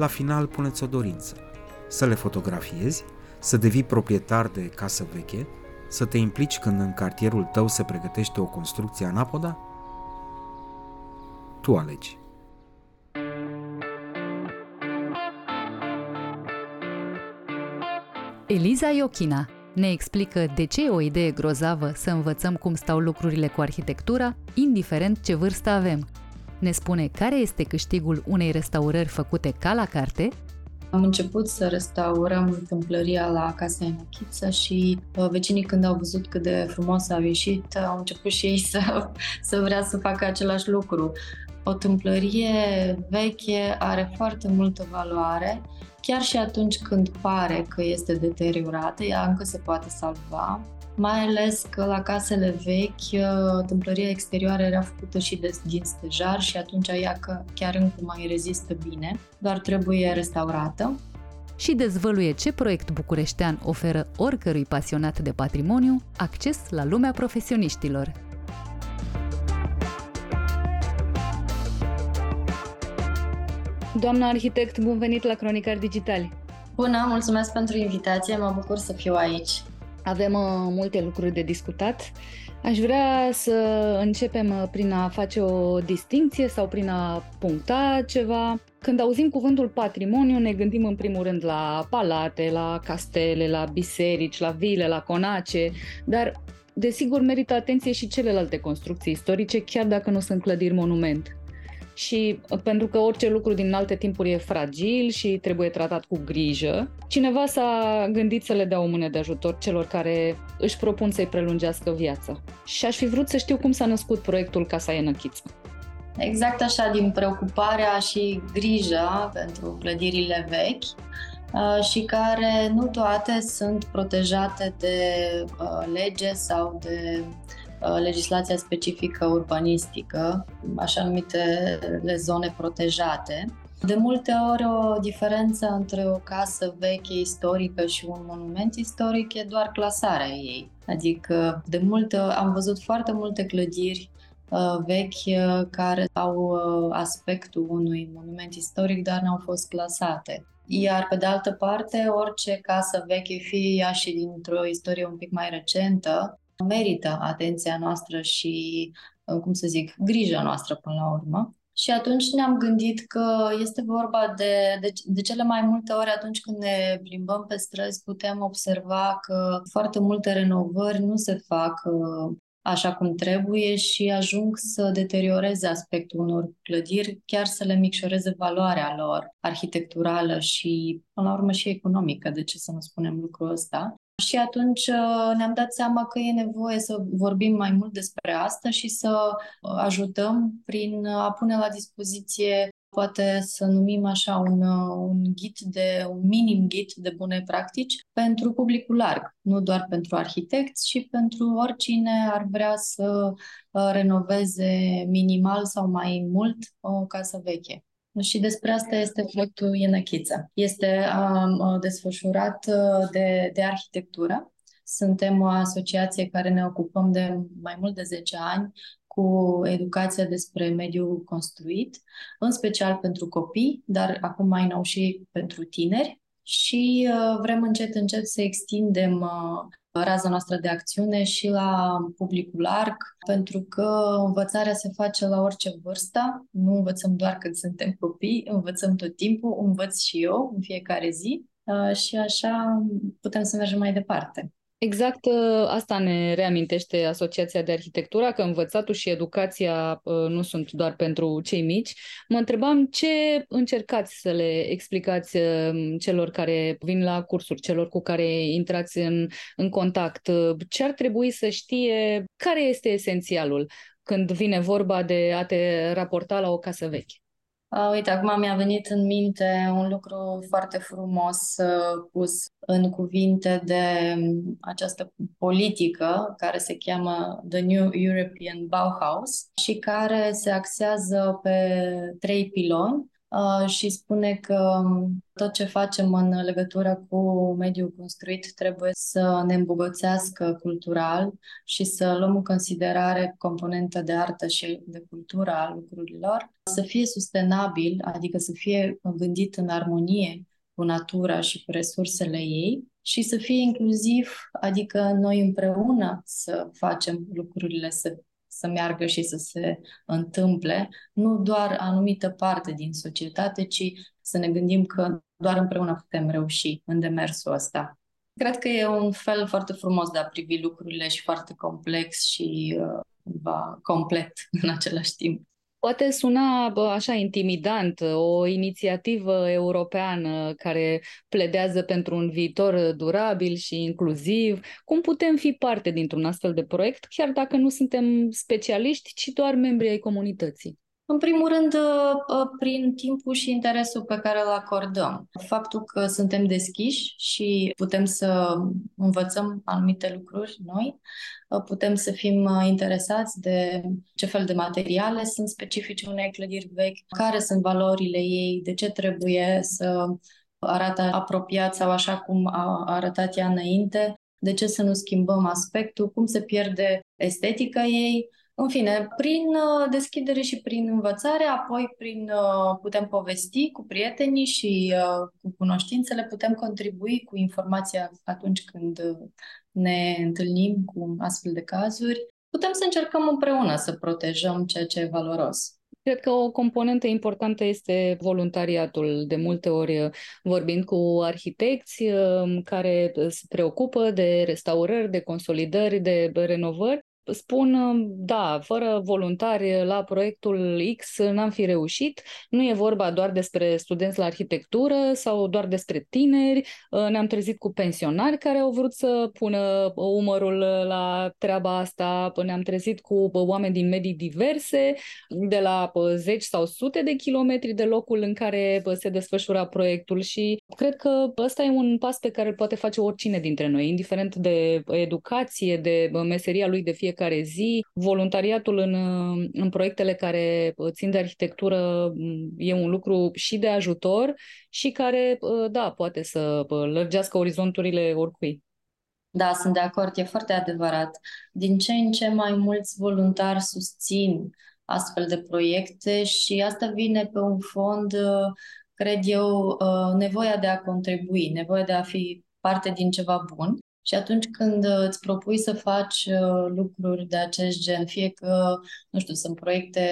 La final puneți o dorință. Să le fotografiezi, să devii proprietar de casă veche, să te implici când în cartierul tău se pregătește o construcție anapoda? Tu alegi. Eliza Iochina ne explică de ce e o idee grozavă să învățăm cum stau lucrurile cu arhitectura, indiferent ce vârstă avem. Ne spune care este câștigul unei restaurări făcute ca la carte? Am început să restaurăm tâmplăria la Casa Enochiță și uh, vecinii când au văzut cât de frumos a ieșit, au început și ei să, să vrea să facă același lucru. O tâmplărie veche are foarte multă valoare. Chiar și atunci când pare că este deteriorată, ea încă se poate salva, mai ales că la casele vechi uh, tâmplăria exterioară era făcută și de, din stejar și atunci ea că chiar încă mai rezistă bine, doar trebuie restaurată. Și dezvăluie ce proiect bucureștean oferă oricărui pasionat de patrimoniu acces la lumea profesioniștilor. Doamna arhitect, bun venit la Cronicar Digitali! Bună, mulțumesc pentru invitație, mă bucur să fiu aici. Avem uh, multe lucruri de discutat. Aș vrea să începem uh, prin a face o distinție sau prin a puncta ceva. Când auzim cuvântul patrimoniu, ne gândim în primul rând la palate, la castele, la biserici, la vile, la conace, dar desigur merită atenție și celelalte construcții istorice, chiar dacă nu sunt clădiri monument și uh, pentru că orice lucru din alte timpuri e fragil și trebuie tratat cu grijă, cineva s-a gândit să le dea o mână de ajutor celor care își propun să-i prelungească viața. Și aș fi vrut să știu cum s-a născut proiectul Casa Enăchiță. Exact așa, din preocuparea și grija pentru clădirile vechi, uh, și care nu toate sunt protejate de uh, lege sau de Uh, legislația specifică urbanistică, așa numitele zone protejate. De multe ori o diferență între o casă veche istorică și un monument istoric e doar clasarea ei. Adică de multe am văzut foarte multe clădiri uh, vechi uh, care au aspectul unui monument istoric, dar n-au fost clasate. Iar pe de altă parte, orice casă veche, fie ea și dintr-o istorie un pic mai recentă, merită atenția noastră și, uh, cum să zic, grija noastră până la urmă. Și atunci ne-am gândit că este vorba de, de, de cele mai multe ori atunci când ne plimbăm pe străzi, putem observa că foarte multe renovări nu se fac uh, așa cum trebuie și ajung să deterioreze aspectul unor clădiri, chiar să le micșoreze valoarea lor arhitecturală și, până la urmă, și economică, de ce să nu spunem lucrul ăsta. Și atunci uh, ne-am dat seama că e nevoie să vorbim mai mult despre asta și să uh, ajutăm prin a pune la dispoziție poate să numim așa un, uh, un ghid de, un minim ghid de bune practici pentru publicul larg, nu doar pentru arhitecți, ci pentru oricine ar vrea să renoveze minimal sau mai mult o casă veche. Și despre asta este proiectul Ienăchiță. Este um, desfășurat uh, de, de arhitectură. Suntem o asociație care ne ocupăm de mai mult de 10 ani cu educația despre mediul construit, în special pentru copii, dar acum mai nou și pentru tineri. Și uh, vrem încet, încet să extindem uh, raza noastră de acțiune și la publicul larg, pentru că învățarea se face la orice vârstă, nu învățăm doar când suntem copii, învățăm tot timpul, învăț și eu în fiecare zi uh, și așa putem să mergem mai departe. Exact ă, asta ne reamintește Asociația de Arhitectură, că învățatul și educația ă, nu sunt doar pentru cei mici. Mă întrebam ce încercați să le explicați ă, celor care vin la cursuri, celor cu care intrați în, în contact, ce ar trebui să știe, care este esențialul când vine vorba de a te raporta la o casă veche. Uh, uite, acum mi-a venit în minte un lucru foarte frumos uh, pus în cuvinte de um, această politică care se cheamă The New European Bauhaus și care se axează pe trei piloni. Uh, și spune că um, tot ce facem în legătură cu mediul construit trebuie să ne îmbogățească cultural și să luăm în considerare componentă de artă și de cultură a lucrurilor, să fie sustenabil, adică să fie gândit în armonie cu natura și cu resursele ei și să fie inclusiv, adică noi împreună să facem lucrurile să să meargă și să se întâmple, nu doar anumită parte din societate, ci să ne gândim că doar împreună putem reuși în demersul ăsta. Cred că e un fel foarte frumos de a privi lucrurile și foarte complex și uh, complet în același timp. Poate suna așa intimidant o inițiativă europeană care pledează pentru un viitor durabil și inclusiv. Cum putem fi parte dintr-un astfel de proiect, chiar dacă nu suntem specialiști, ci doar membri ai comunității? În primul rând, ă, ă, prin timpul și interesul pe care îl acordăm. Faptul că suntem deschiși și putem să învățăm anumite lucruri noi, ă, putem să fim interesați de ce fel de materiale sunt specifice unei clădiri vechi, care sunt valorile ei, de ce trebuie să arate apropiat sau așa cum a arătat ea înainte, de ce să nu schimbăm aspectul, cum se pierde estetica ei, în fine, prin uh, deschidere și prin învățare, apoi prin uh, putem povesti cu prietenii și uh, cu cunoștințele, putem contribui cu informația atunci când ne întâlnim cu astfel de cazuri. Putem să încercăm împreună să protejăm ceea ce e valoros. Cred că o componentă importantă este voluntariatul. De multe ori vorbind cu arhitecți care se preocupă de restaurări, de consolidări, de renovări, spun, da, fără voluntari la proiectul X n-am fi reușit. Nu e vorba doar despre studenți la arhitectură sau doar despre tineri. Ne-am trezit cu pensionari care au vrut să pună umărul la treaba asta. Ne-am trezit cu oameni din medii diverse, de la zeci sau sute de kilometri de locul în care se desfășura proiectul și cred că ăsta e un pas pe care îl poate face oricine dintre noi, indiferent de educație, de meseria lui de fiecare fiecare zi. Voluntariatul în, în proiectele care țin de arhitectură e un lucru și de ajutor și care, da, poate să lărgească orizonturile oricui. Da, sunt de acord, e foarte adevărat. Din ce în ce mai mulți voluntari susțin astfel de proiecte și asta vine pe un fond, cred eu, nevoia de a contribui, nevoia de a fi parte din ceva bun. Și atunci când uh, îți propui să faci uh, lucruri de acest gen, fie că, nu știu, sunt proiecte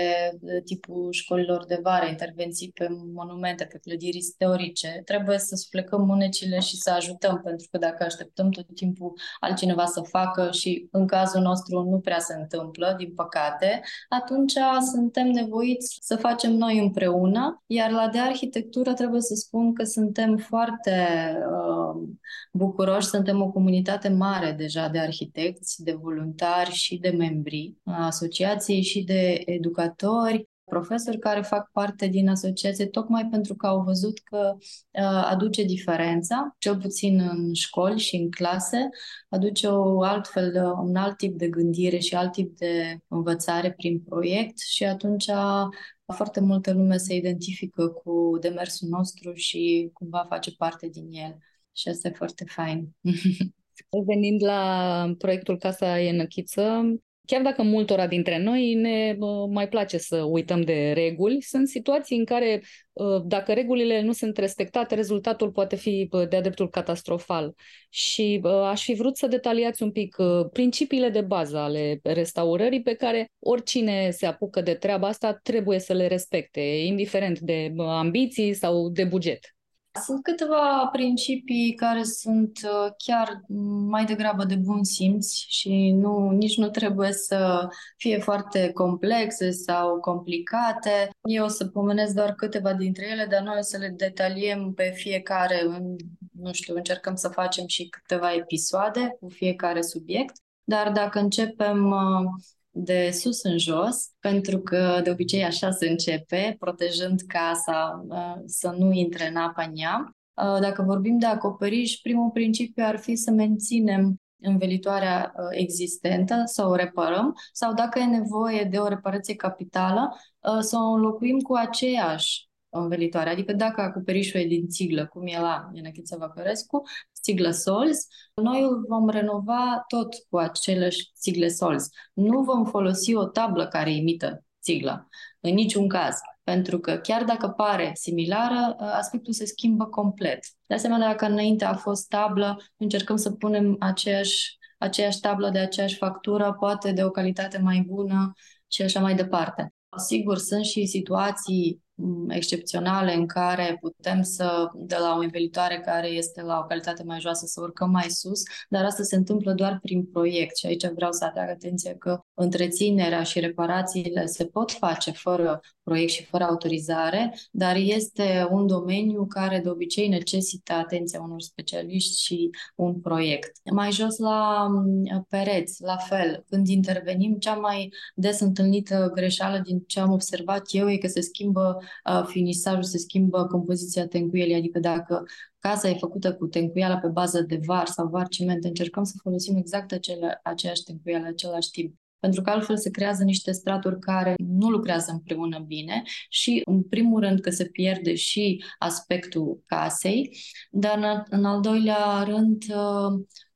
de tipul școlilor de vară, intervenții pe monumente, pe clădiri istorice, trebuie să splecăm mânecile și să ajutăm, pentru că dacă așteptăm tot timpul altcineva să facă și în cazul nostru nu prea se întâmplă, din păcate, atunci suntem nevoiți să facem noi împreună, iar la de arhitectură trebuie să spun că suntem foarte uh, bucuroși, suntem o comunitate comunitate mare deja de arhitecți, de voluntari și de membri a asociației și de educatori, profesori care fac parte din asociație tocmai pentru că au văzut că uh, aduce diferența, cel puțin în școli și în clase, aduce o altfel, un alt tip de gândire și alt tip de învățare prin proiect și atunci foarte multă lume se identifică cu demersul nostru și cumva face parte din el. Și asta e foarte fain. Venind la proiectul Casa Enăchiță, chiar dacă multora dintre noi ne mai place să uităm de reguli, sunt situații în care dacă regulile nu sunt respectate, rezultatul poate fi de-a dreptul catastrofal. Și aș fi vrut să detaliați un pic principiile de bază ale restaurării pe care oricine se apucă de treaba asta trebuie să le respecte, indiferent de ambiții sau de buget. Sunt câteva principii care sunt uh, chiar mai degrabă de bun simț și nu, nici nu trebuie să fie foarte complexe sau complicate. Eu o să pomenesc doar câteva dintre ele, dar noi o să le detaliem pe fiecare, în, nu știu, încercăm să facem și câteva episoade cu fiecare subiect. Dar dacă începem uh, de sus în jos, pentru că de obicei așa se începe, protejând casa uh, să nu intre în apa în ea. Uh, dacă vorbim de acoperiș, primul principiu ar fi să menținem învelitoarea uh, existentă, să o reparăm, sau dacă e nevoie de o reparație capitală, să o înlocuim cu aceeași învelitoare. Adică dacă acoperișul e din țiglă, cum e la Ienechița Văcărescu, țiglă Sols, noi îl vom renova tot cu aceleași țigle Sols. Nu vom folosi o tablă care imită țigla, în niciun caz. Pentru că chiar dacă pare similară, aspectul se schimbă complet. De asemenea, dacă înainte a fost tablă, încercăm să punem aceeași, aceeași tablă de aceeași factură, poate de o calitate mai bună și așa mai departe. Sigur, sunt și situații Mm, excepționale în care putem să, de la o învelitoare care este la o calitate mai joasă, să urcăm mai sus, dar asta se întâmplă doar prin proiect și aici vreau să atrag atenția că întreținerea și reparațiile se pot face fără proiect și fără autorizare, dar este un domeniu care de obicei necesită atenția unor specialiști și un proiect. Mai jos la mm, pereți, la fel, când intervenim, cea mai des întâlnită greșeală din ce am observat eu e că se schimbă uh, finisajul, se schimbă compoziția tencuielii, adică dacă casa e făcută cu tencuiala pe bază de var sau var ciment, încercăm să folosim exact acele, aceeași tencuială, același timp. Pentru că altfel se creează niște straturi care nu lucrează împreună bine și, în primul rând, că se pierde și aspectul casei, dar, în al doilea rând,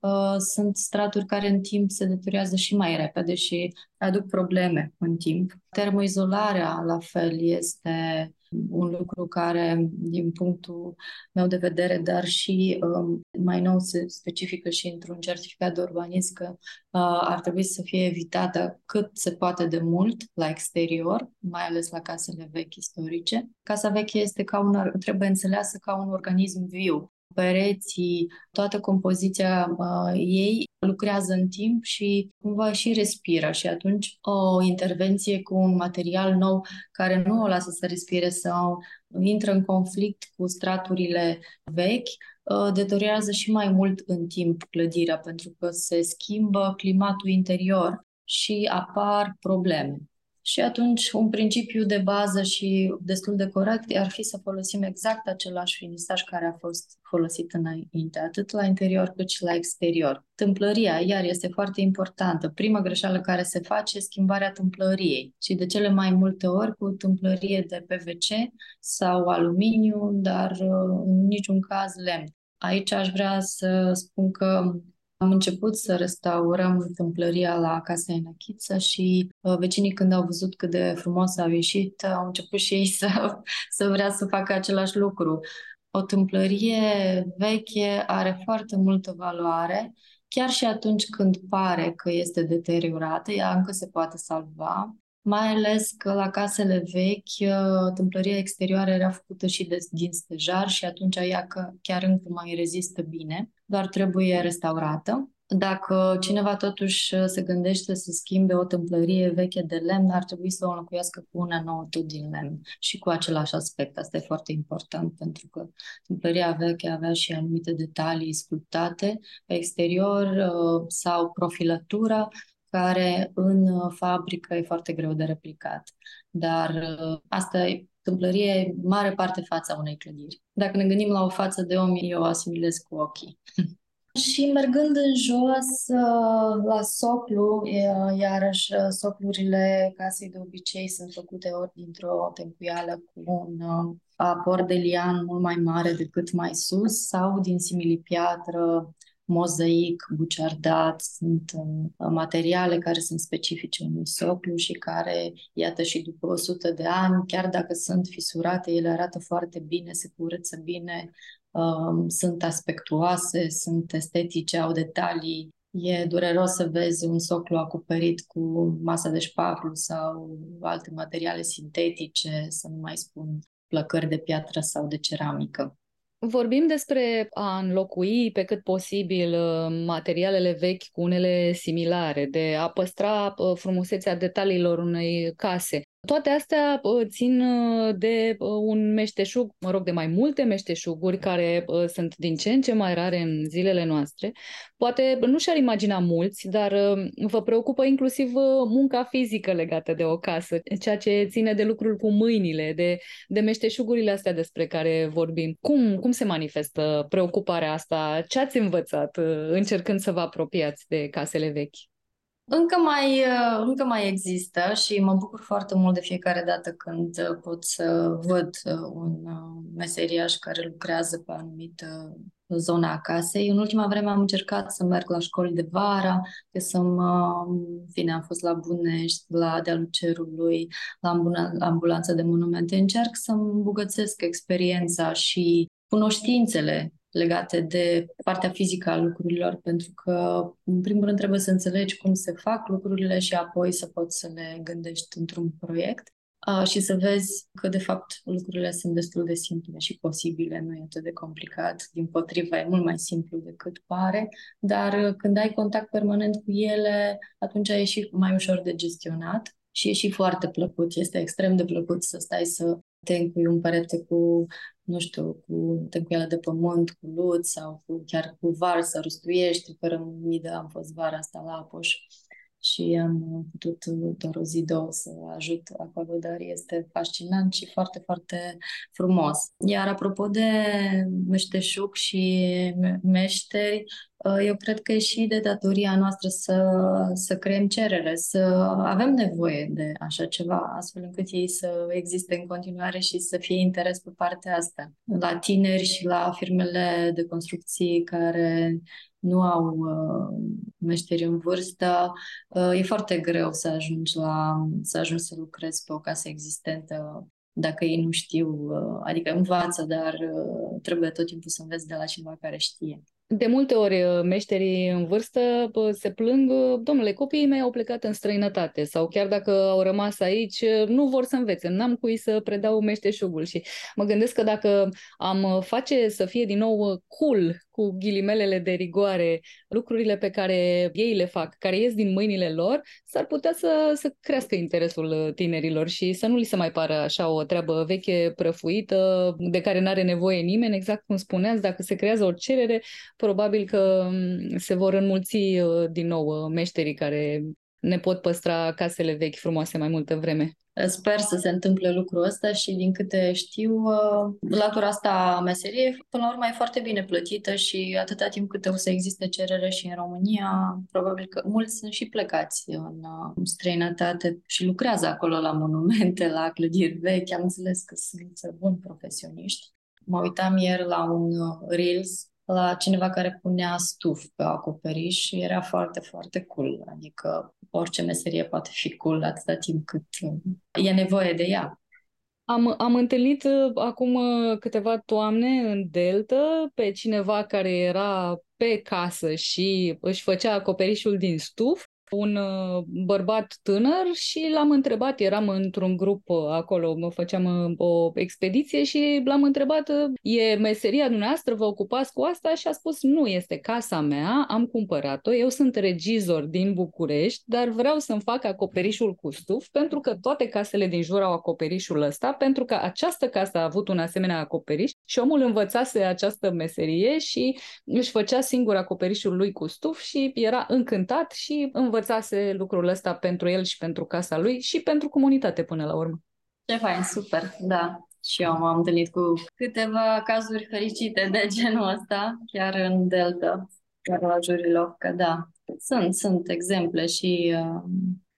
uh, uh, sunt straturi care în timp se deteriorează și mai repede și aduc probleme în timp. Termoizolarea, la fel, este un lucru care, din punctul meu de vedere, dar și um, mai nou se specifică și într-un certificat de urbanism că uh, ar trebui să fie evitată cât se poate de mult la exterior, mai ales la casele vechi istorice. Casa veche este ca un, trebuie înțeleasă ca un organism viu pereții, toată compoziția uh, ei lucrează în timp și cumva și respiră și atunci o intervenție cu un material nou care nu o lasă să respire sau intră în conflict cu straturile vechi, uh, deteriorează și mai mult în timp clădirea pentru că se schimbă climatul interior și apar probleme. Și atunci un principiu de bază și destul de corect ar fi să folosim exact același finisaj care a fost folosit înainte, atât la interior cât și la exterior. Tâmplăria, iar, este foarte importantă. Prima greșeală care se face e schimbarea tâmplăriei și de cele mai multe ori cu tâmplărie de PVC sau aluminiu, dar uh, în niciun caz lemn. Aici aș vrea să spun că am început să restaurăm întâmplăria la Casa Enachiță și uh, vecinii când au văzut cât de frumos au ieșit, au început și ei să, să vrea să facă același lucru. O tâmplărie veche are foarte multă valoare, chiar și atunci când pare că este deteriorată, ea încă se poate salva mai ales că la casele vechi uh, tâmplăria exterioară era făcută și de, din stejar și atunci ea că chiar încă mai rezistă bine, doar trebuie restaurată. Dacă cineva totuși uh, se gândește să schimbe o tâmplărie veche de lemn, ar trebui să o înlocuiască cu una nouă tot din lemn și cu același aspect. Asta e foarte important pentru că tâmplăria veche avea și anumite detalii sculptate pe exterior uh, sau profilatura care în uh, fabrică e foarte greu de replicat. Dar uh, asta e tâmplărie mare parte fața unei clădiri. Dacă ne gândim la o față de om, eu o asimilez cu ochii. Și mergând în jos, uh, la soclu, iarăși soclurile casei de obicei sunt făcute ori dintr-o tencuială cu un aport de lian mult mai mare decât mai sus sau din similipiatră mozaic, buceardat, sunt uh, materiale care sunt specifice unui soclu și care, iată, și după 100 de ani, chiar dacă sunt fisurate, ele arată foarte bine, se curăță bine, uh, sunt aspectuoase, sunt estetice, au detalii. E dureros să vezi un soclu acoperit cu masă de șpaclu sau alte materiale sintetice, să nu mai spun plăcări de piatră sau de ceramică. Vorbim despre a înlocui pe cât posibil uh, materialele vechi cu unele similare, de a păstra uh, frumusețea detaliilor unei case. Toate astea uh, țin uh, de uh, un meșteșug, mă rog, de mai multe meșteșuguri care sunt din ce în ce mai rare în zilele noastre. Poate nu și-ar imagina mulți, dar vă preocupă inclusiv munca fizică legată de o casă, ceea ce ține de lucruri cu mâinile, de, de meșteșugurile astea despre care vorbim. Cum, cum se manifestă preocuparea asta? Ce ați învățat încercând să vă apropiați de casele vechi? Încă mai, uh, încă mai există și mă bucur foarte mult de fiecare dată când uh, pot să văd uh, un meseriaș care lucrează pe anumită zona casei. În ultima vreme am încercat să merg la școli de vara, că să mă... Bine, am fost la Bunești, la Dealul Cerului, la ambulanța de monumente. Încerc să-mi îmbogățesc experiența și cunoștințele legate de partea fizică a lucrurilor, pentru că, în primul rând, trebuie să înțelegi cum se fac lucrurile și apoi să poți să le gândești într-un proiect uh, și să vezi că, de fapt, lucrurile sunt destul de simple și posibile, nu e atât de complicat. Din potrivă, e mult mai simplu decât pare, dar când ai contact permanent cu ele, atunci e și mai ușor de gestionat și e și foarte plăcut. Este extrem de plăcut să stai să te încui un perete cu nu știu, cu tencuială de pământ, cu lut sau cu, chiar cu var să rustuiești, fără midă. Am fost vara asta la Apoș și am putut doar o zi, două să ajut acolo, dar este fascinant și foarte, foarte frumos. Iar apropo de meșteșug și meșteri, uh, eu cred că e și de datoria noastră să, să creăm cerere, să avem nevoie de așa ceva, astfel încât ei să existe în continuare și să fie interes pe partea asta. La tineri și la firmele de construcții care nu au uh, meșteri în vârstă, uh, e foarte greu să ajungi, la, să ajungi să lucrezi pe o casă existentă dacă ei nu știu, uh, adică învață, dar uh, trebuie tot timpul să înveți de la cineva care știe. De multe ori uh, meșterii în vârstă se plâng, domnule, copiii mei au plecat în străinătate sau chiar dacă au rămas aici, nu vor să învețe, n-am cui să predau meșteșugul și mă gândesc că dacă am face să fie din nou cool cu ghilimelele de rigoare, lucrurile pe care ei le fac, care ies din mâinile lor, s-ar putea să, să crească interesul tinerilor și să nu li se mai pară așa o treabă veche, prăfuită, de care nu are nevoie nimeni, exact cum spuneați, dacă se creează o cerere, probabil că mm, se vor înmulți uh, din nou uh, meșterii care ne pot păstra casele vechi frumoase mai multă vreme. Sper să se întâmple lucrul ăsta și din câte știu, uh, latura asta a meseriei până la urmă e foarte bine plătită și atâta timp cât o să existe cerere și în România, probabil că mulți sunt și plecați în uh, străinătate și lucrează acolo la monumente, la clădiri vechi. Am înțeles că sunt buni profesioniști. Mă uitam ieri la un uh, Reels la cineva care punea stuf pe acoperiș și era foarte, foarte cool. Adică orice meserie poate fi cool atâta timp cât uh, e nevoie de ea. Am, am întâlnit uh, acum uh, câteva toamne în Delta pe cineva care era pe casă și își făcea acoperișul din stuf un uh, bărbat tânăr și l-am întrebat, eram într-un grup uh, acolo, mă făceam uh, o expediție și l-am întrebat, e meseria dumneavoastră, vă ocupați cu asta? Și a spus, nu, este casa mea, am cumpărat-o, eu sunt regizor din București, dar vreau să-mi fac acoperișul cu stuf, pentru că toate casele din jur au acoperișul ăsta, pentru că această casă a avut un asemenea acoperiș și omul învățase această meserie și își făcea singur acoperișul lui cu stuf și era încântat și învăța învățase lucrul ăsta pentru el și pentru casa lui și pentru comunitate până la urmă. Ce fain, super, da. Și eu m-am întâlnit cu câteva cazuri fericite de genul ăsta, chiar în Delta, chiar la Jurilov, că da, sunt, sunt exemple și uh,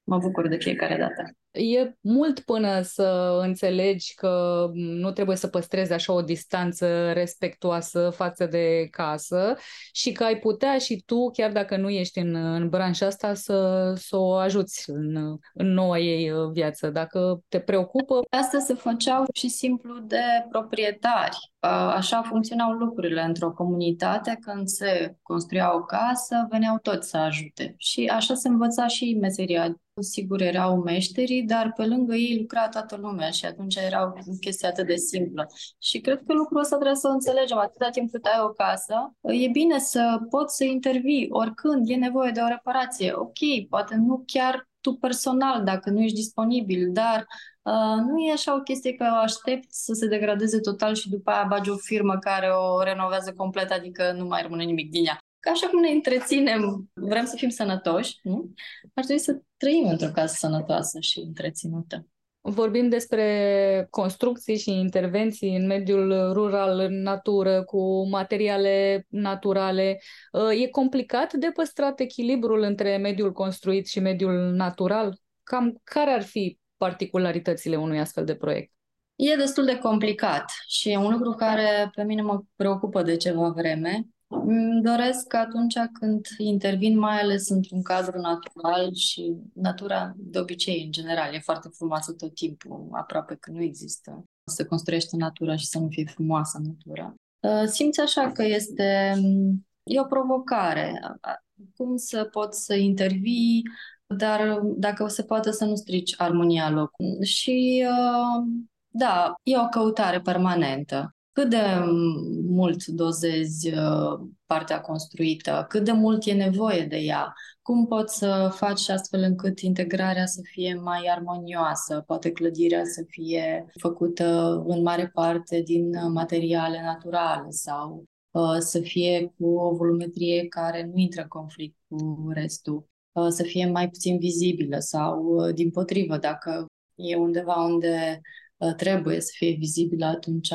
mă bucur de fiecare dată. E mult până să înțelegi că nu trebuie să păstrezi așa o distanță respectuoasă față de casă și că ai putea și tu, chiar dacă nu ești în, în branșa asta, să, să o ajuți în, în noua ei uh, viață. Dacă te preocupă... Asta se făceau și simplu de proprietari. Așa funcționau lucrurile într-o comunitate. Când se construia o casă, veneau toți să ajute. Și așa se învăța și meseria Sigur, erau meșterii, dar pe lângă ei lucra toată lumea și atunci era o chestie atât de simplă. Și cred că lucrul ăsta trebuie să înțelegem. Atâta timp cât ai o casă, e bine să poți să intervii oricând e nevoie de o reparație. Ok, poate nu chiar tu personal, dacă nu ești disponibil, dar uh, nu e așa o chestie că aștept să se degradeze total și după aia bagi o firmă care o renovează complet, adică nu mai rămâne nimic din ea. Ca așa cum ne întreținem, vrem să fim sănătoși, nu? Ar trebui să trăim într-o casă sănătoasă și întreținută. Vorbim despre construcții și intervenții în mediul rural, în natură, cu materiale naturale. Uh, e complicat de păstrat echilibrul între mediul construit și mediul natural? Cam care ar fi particularitățile unui astfel de proiect? E destul de complicat și e un lucru care pe mine mă preocupă de ceva vreme. Îmi doresc că atunci când intervin, mai ales într-un cadru natural și natura, de obicei, în general, e foarte frumoasă tot timpul, aproape că nu există să construiește natura și să nu fie frumoasă natura. Uh, simți așa că este e o provocare. Cum să poți să intervii, dar dacă o să poate să nu strici armonia locului. Și uh, da, e o căutare permanentă cât de mult dozezi uh, partea construită, cât de mult e nevoie de ea, cum poți să faci astfel încât integrarea să fie mai armonioasă, poate clădirea să fie făcută în mare parte din materiale naturale sau uh, să fie cu o volumetrie care nu intră în conflict cu restul, uh, să fie mai puțin vizibilă sau, din potrivă, dacă e undeva unde Uh, trebuie să fie vizibilă atunci,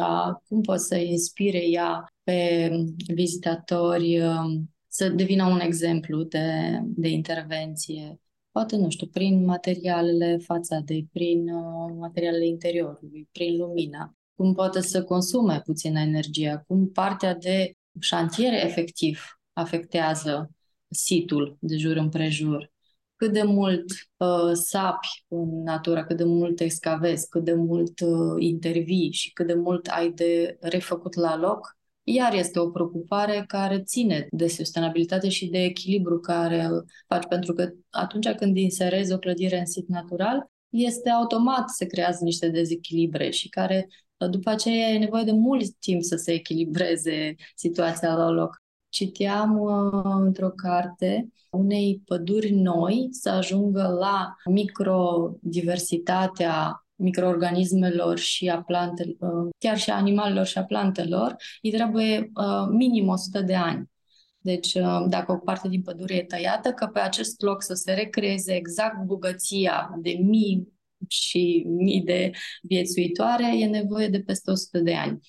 cum poate să inspire ea pe vizitatori um, să devină un exemplu de, de intervenție. Poate, nu știu, prin materialele fațadei, prin uh, materialele interiorului, prin lumina. Cum poate să consume puțină energie, cum partea de șantier efectiv afectează situl de jur împrejur cât de mult uh, sapi în natură, cât de mult excavezi, cât de mult uh, intervii și cât de mult ai de refăcut la loc, iar este o preocupare care ține de sustenabilitate și de echilibru care îl faci, pentru că atunci când inserezi o clădire în sit natural, este automat să creează niște dezechilibre și care uh, după aceea e nevoie de mult timp să se echilibreze situația la loc. Citeam uh, într-o carte unei păduri noi să ajungă la microdiversitatea microorganismelor și a plantelor, uh, chiar și a animalelor și a plantelor, îi trebuie uh, minim 100 de ani. Deci, uh, dacă o parte din pădure e tăiată, că pe acest loc să se recreeze exact bogăția de mii și mii de viețuitoare, e nevoie de peste 100 de ani.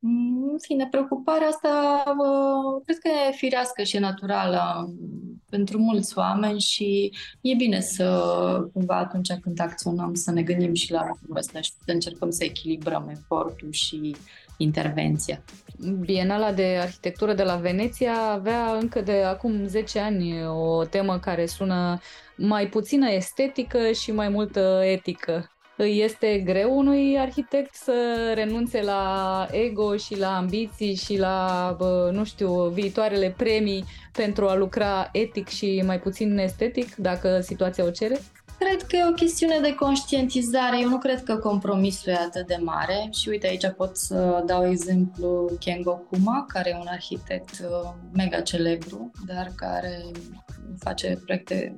În fine, preocuparea asta cred că e firească și naturală pentru mulți oameni și e bine să, cumva, atunci când acționăm, să ne gândim și la lucrul ăsta și să încercăm să echilibrăm efortul și intervenția. Bienala de arhitectură de la Veneția avea încă de acum 10 ani o temă care sună mai puțină estetică și mai multă etică îi este greu unui arhitect să renunțe la ego și la ambiții și la, nu știu, viitoarele premii pentru a lucra etic și mai puțin estetic, dacă situația o cere? Cred că e o chestiune de conștientizare. Eu nu cred că compromisul e atât de mare și uite aici pot să dau exemplu Kengo Kuma, care e un arhitect uh, mega celebru, dar care face proiecte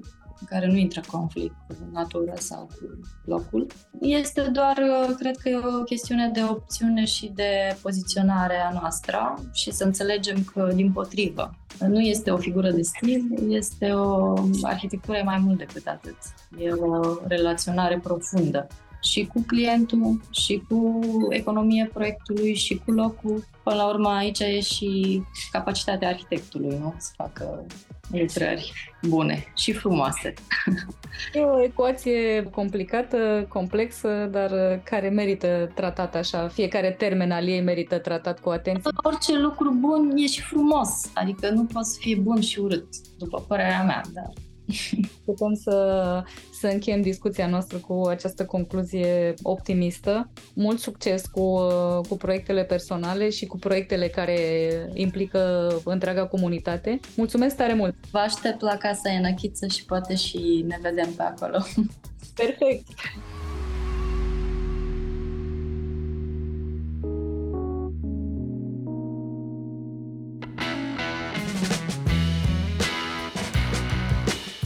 care nu intră în conflict cu natura sau cu locul. Este doar, uh, cred că e o chestiune de opțiune și de poziționare a noastră și să înțelegem că, din potrivă, nu este o figură de stil, este o arhitectură mai mult decât atât. E o relaționare profundă și cu clientul, și cu economie proiectului, și cu locul. Până la urmă, aici e și capacitatea arhitectului, nu? Să facă lucrări bune și frumoase. E o ecuație complicată, complexă, dar care merită tratat așa. Fiecare termen al ei merită tratat cu atenție. Orice lucru bun e și frumos, adică nu poate să fie bun și urât, după părerea mea, dar Putem să, să încheiem discuția noastră cu această concluzie optimistă. Mult succes cu, cu proiectele personale și cu proiectele care implică întreaga comunitate. Mulțumesc tare mult! Vă aștept la Casa Enăchiță și poate și ne vedem pe acolo. Perfect!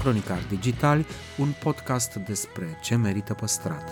Cronicar Digital, un podcast despre ce merită păstrat.